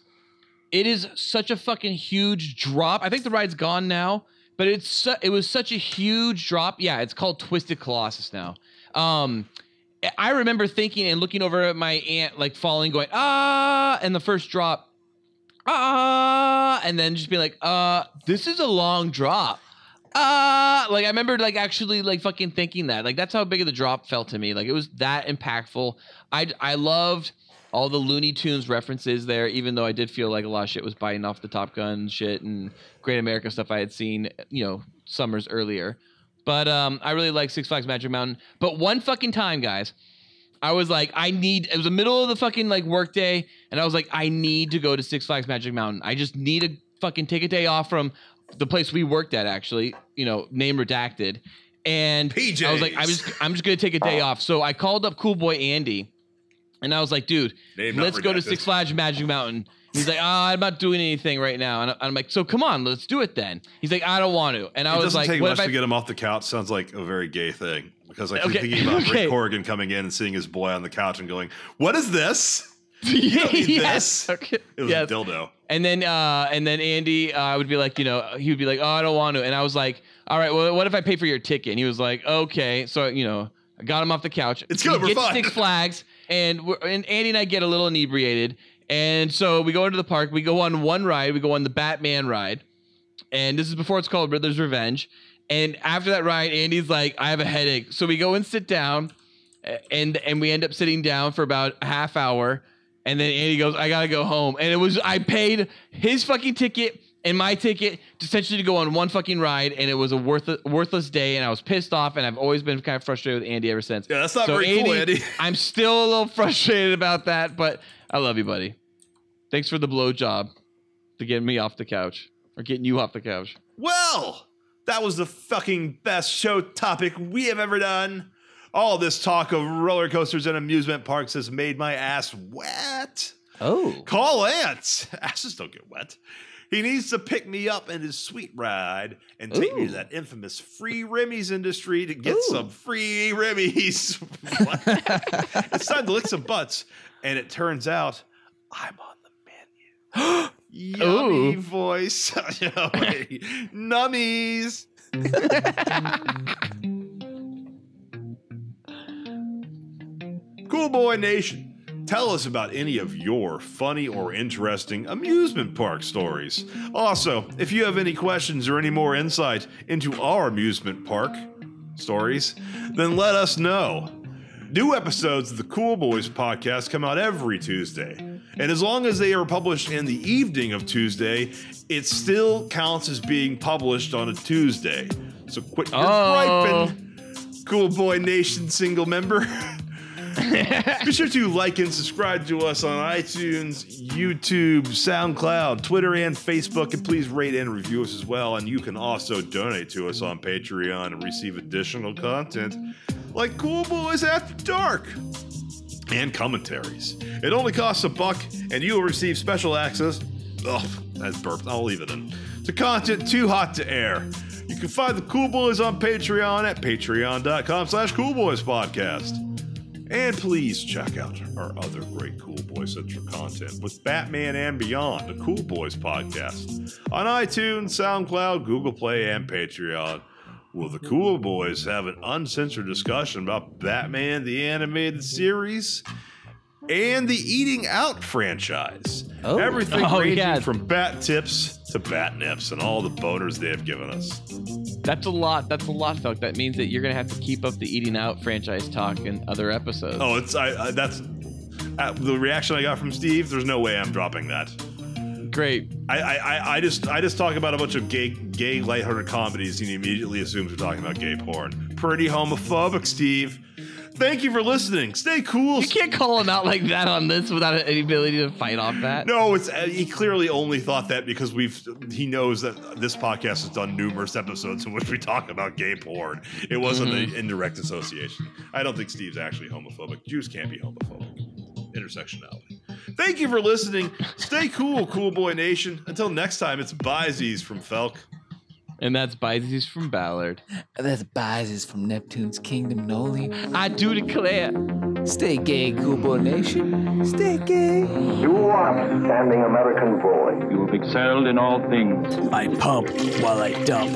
It is such a fucking huge drop. I think the ride's gone now, but it's su- it was such a huge drop. Yeah, it's called Twisted Colossus now. Um, I remember thinking and looking over at my aunt, like falling, going ah, and the first drop, ah, and then just being like, uh, this is a long drop. Ah, like I remember like actually like fucking thinking that. Like that's how big of the drop felt to me. Like it was that impactful. I I loved all the Looney Tunes references there, even though I did feel like a lot of shit was biting off the Top Gun shit and Great America stuff I had seen, you know, summers earlier. But um, I really like Six Flags Magic Mountain. But one fucking time, guys, I was like, I need. It was the middle of the fucking like workday, and I was like, I need to go to Six Flags Magic Mountain. I just need to fucking take a day off from the place we worked at, actually. You know, name redacted. And I was like, I was, I'm just gonna take a day off. So I called up Cool Boy Andy, and I was like, dude, Name let's go to. Six Flags Magic Mountain. He's like, oh, I'm not doing anything right now. And I'm like, so come on, let's do it then. He's like, I don't want to. And I it was doesn't like, take much I to get him off the couch. Sounds like a very gay thing because I keep Okay, thinking about okay. Rick Corrigan coming in and seeing his boy on the couch and going, "What is this? You don't need Yes. this." It was Yes. a dildo. And then uh and then Andy uh, would be like, you know, he would be like, "Oh, I don't want to." And I was like, "All right, well, what if I pay for your ticket?" And he was like, "Okay." So, you know, I got him off the couch. It's good, We we're get fine. Six Flags and we're, and Andy and I get a little inebriated. And so we go into the park, we go on one ride, we go on the Batman ride. And this is before it's called Riddler's Revenge. And after that ride, Andy's like, "I have a headache." So we go and sit down and and we end up sitting down for about a half hour and then Andy goes I gotta go home and it was I paid his fucking ticket and my ticket essentially to go on one fucking ride, and it was a worthless worthless day, and I was pissed off, and I've always been kind of frustrated with Andy ever since. Yeah, that's not very cool, Andy. I'm still a little frustrated about that, but I love you, buddy. Thanks for the blow job to getting me off the couch or getting you off the couch. Well, that was the fucking best show topic we have ever done. All this talk of roller coasters and amusement parks has made my ass wet. Oh. Call Lance. Asses don't get wet. He needs to pick me up in his sweet ride and take me to that infamous free Remy's industry to get Ooh. some free Remy's. it's time to lick some butts. And it turns out I'm on the menu. Yummy Ooh. voice. Nummies. Cool Boy Nation, tell us about any of your funny or interesting amusement park stories. Also, if you have any questions or any more insight into our amusement park stories, then let us know. New episodes of the Cool Boys podcast come out every Tuesday. And as long as they are published in the evening of Tuesday, it still counts as being published on a Tuesday. So quit your Oh. griping, Cool Boy Nation single member. Be sure to like and subscribe to us on iTunes, YouTube, SoundCloud, Twitter, and Facebook. And please rate and review us as well. And you can also donate to us on Patreon and receive additional content like Cool Boys After Dark and commentaries. It only costs a buck, and you will receive special access. Ugh, that's burped. I'll leave it in. To content too hot to air. You can find the Cool Boys on Patreon at patreon.com slash Cool Boys Podcast. And please check out our other great Cool Boys Central content with Batman and Beyond, the Cool Boys podcast, on iTunes, SoundCloud, Google Play, and Patreon. Will the Cool Boys have an uncensored discussion about Batman the Animated Series and the Eating Out franchise? Oh. Everything Oh, ranging yeah. from bat tips to bat nips and all the boners they have given us. That's a lot. That's a lot, Felk. That means that you're gonna have to keep up the eating out franchise talk in other episodes. Oh, it's I, I that's uh, the reaction I got from Steve. There's no way I'm dropping that. Great. I, I, I- I just I just talk about a bunch of gay gay lighthearted comedies and he immediately assumes we're talking about gay porn. Pretty homophobic, Steve. Thank you for listening. Stay cool. You can't call him out like that on this without any ability to fight off that. No, it's uh, he clearly only thought that because we've he knows that this podcast has done numerous episodes in which we talk about gay porn. It wasn't Mhm. an indirect association. I don't think Steve's actually homophobic. Jews can't be homophobic. Intersectionality. Thank you for listening. Stay cool, cool boy nation. Until next time, it's Byzies from Felk. And that's Byzies from Ballard. That's Byzies from Neptune's Kingdom Noli. I do declare. Stay gay, Cool Boy Nation. Stay gay. You are outstanding American boy. You have excelled in all things. I pump while I dump.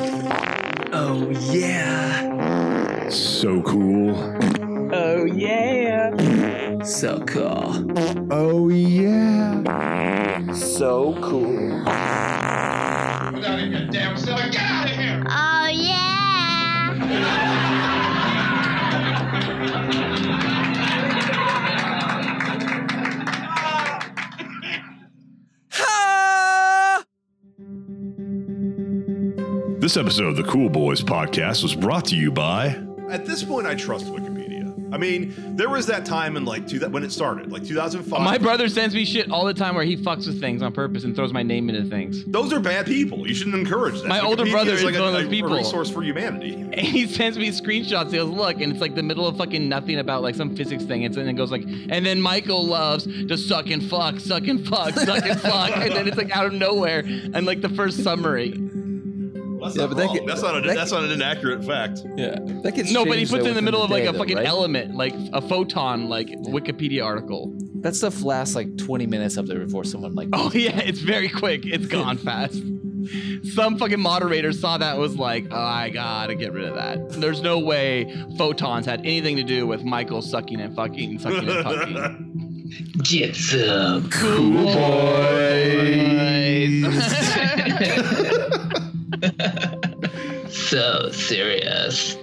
Oh yeah. So cool. Oh yeah. So cool. Oh yeah. So cool. Damn silly, get out of here! Oh, yeah. This episode of the Cool Boys podcast was brought to you by. At this point, I trust Wikipedia. I mean, there was that time in like two, when it started, like 2005. My brother sends me shit all the time where he fucks with things on purpose and throws my name into things. Those are bad people. You shouldn't encourage that. My older Wikipedia brother is like a, one of those a- people. A resource for humanity. And he sends me screenshots. He goes, "Look," and it's like the middle of fucking nothing about like some physics thing. It's, and it goes like, and then Michael loves to suck and fuck, suck and fuck, suck and fuck, and then it's like out of nowhere and like the first summary. That's Yeah, not but that wrong. could- that's not a, that that's not an inaccurate fact. Yeah. That gets No, but he puts it in the within middle of like day, a fucking right? element, like a photon, like Wikipedia article. That stuff lasts like 20 minutes up there before someone like. Oh yeah, it's very quick. It's gone fast. Some fucking moderator saw that and was like, oh, I gotta get rid of that. There's no way photons had anything to do with Michael sucking and fucking, sucking and fucking. Get some Cool boys. so serious.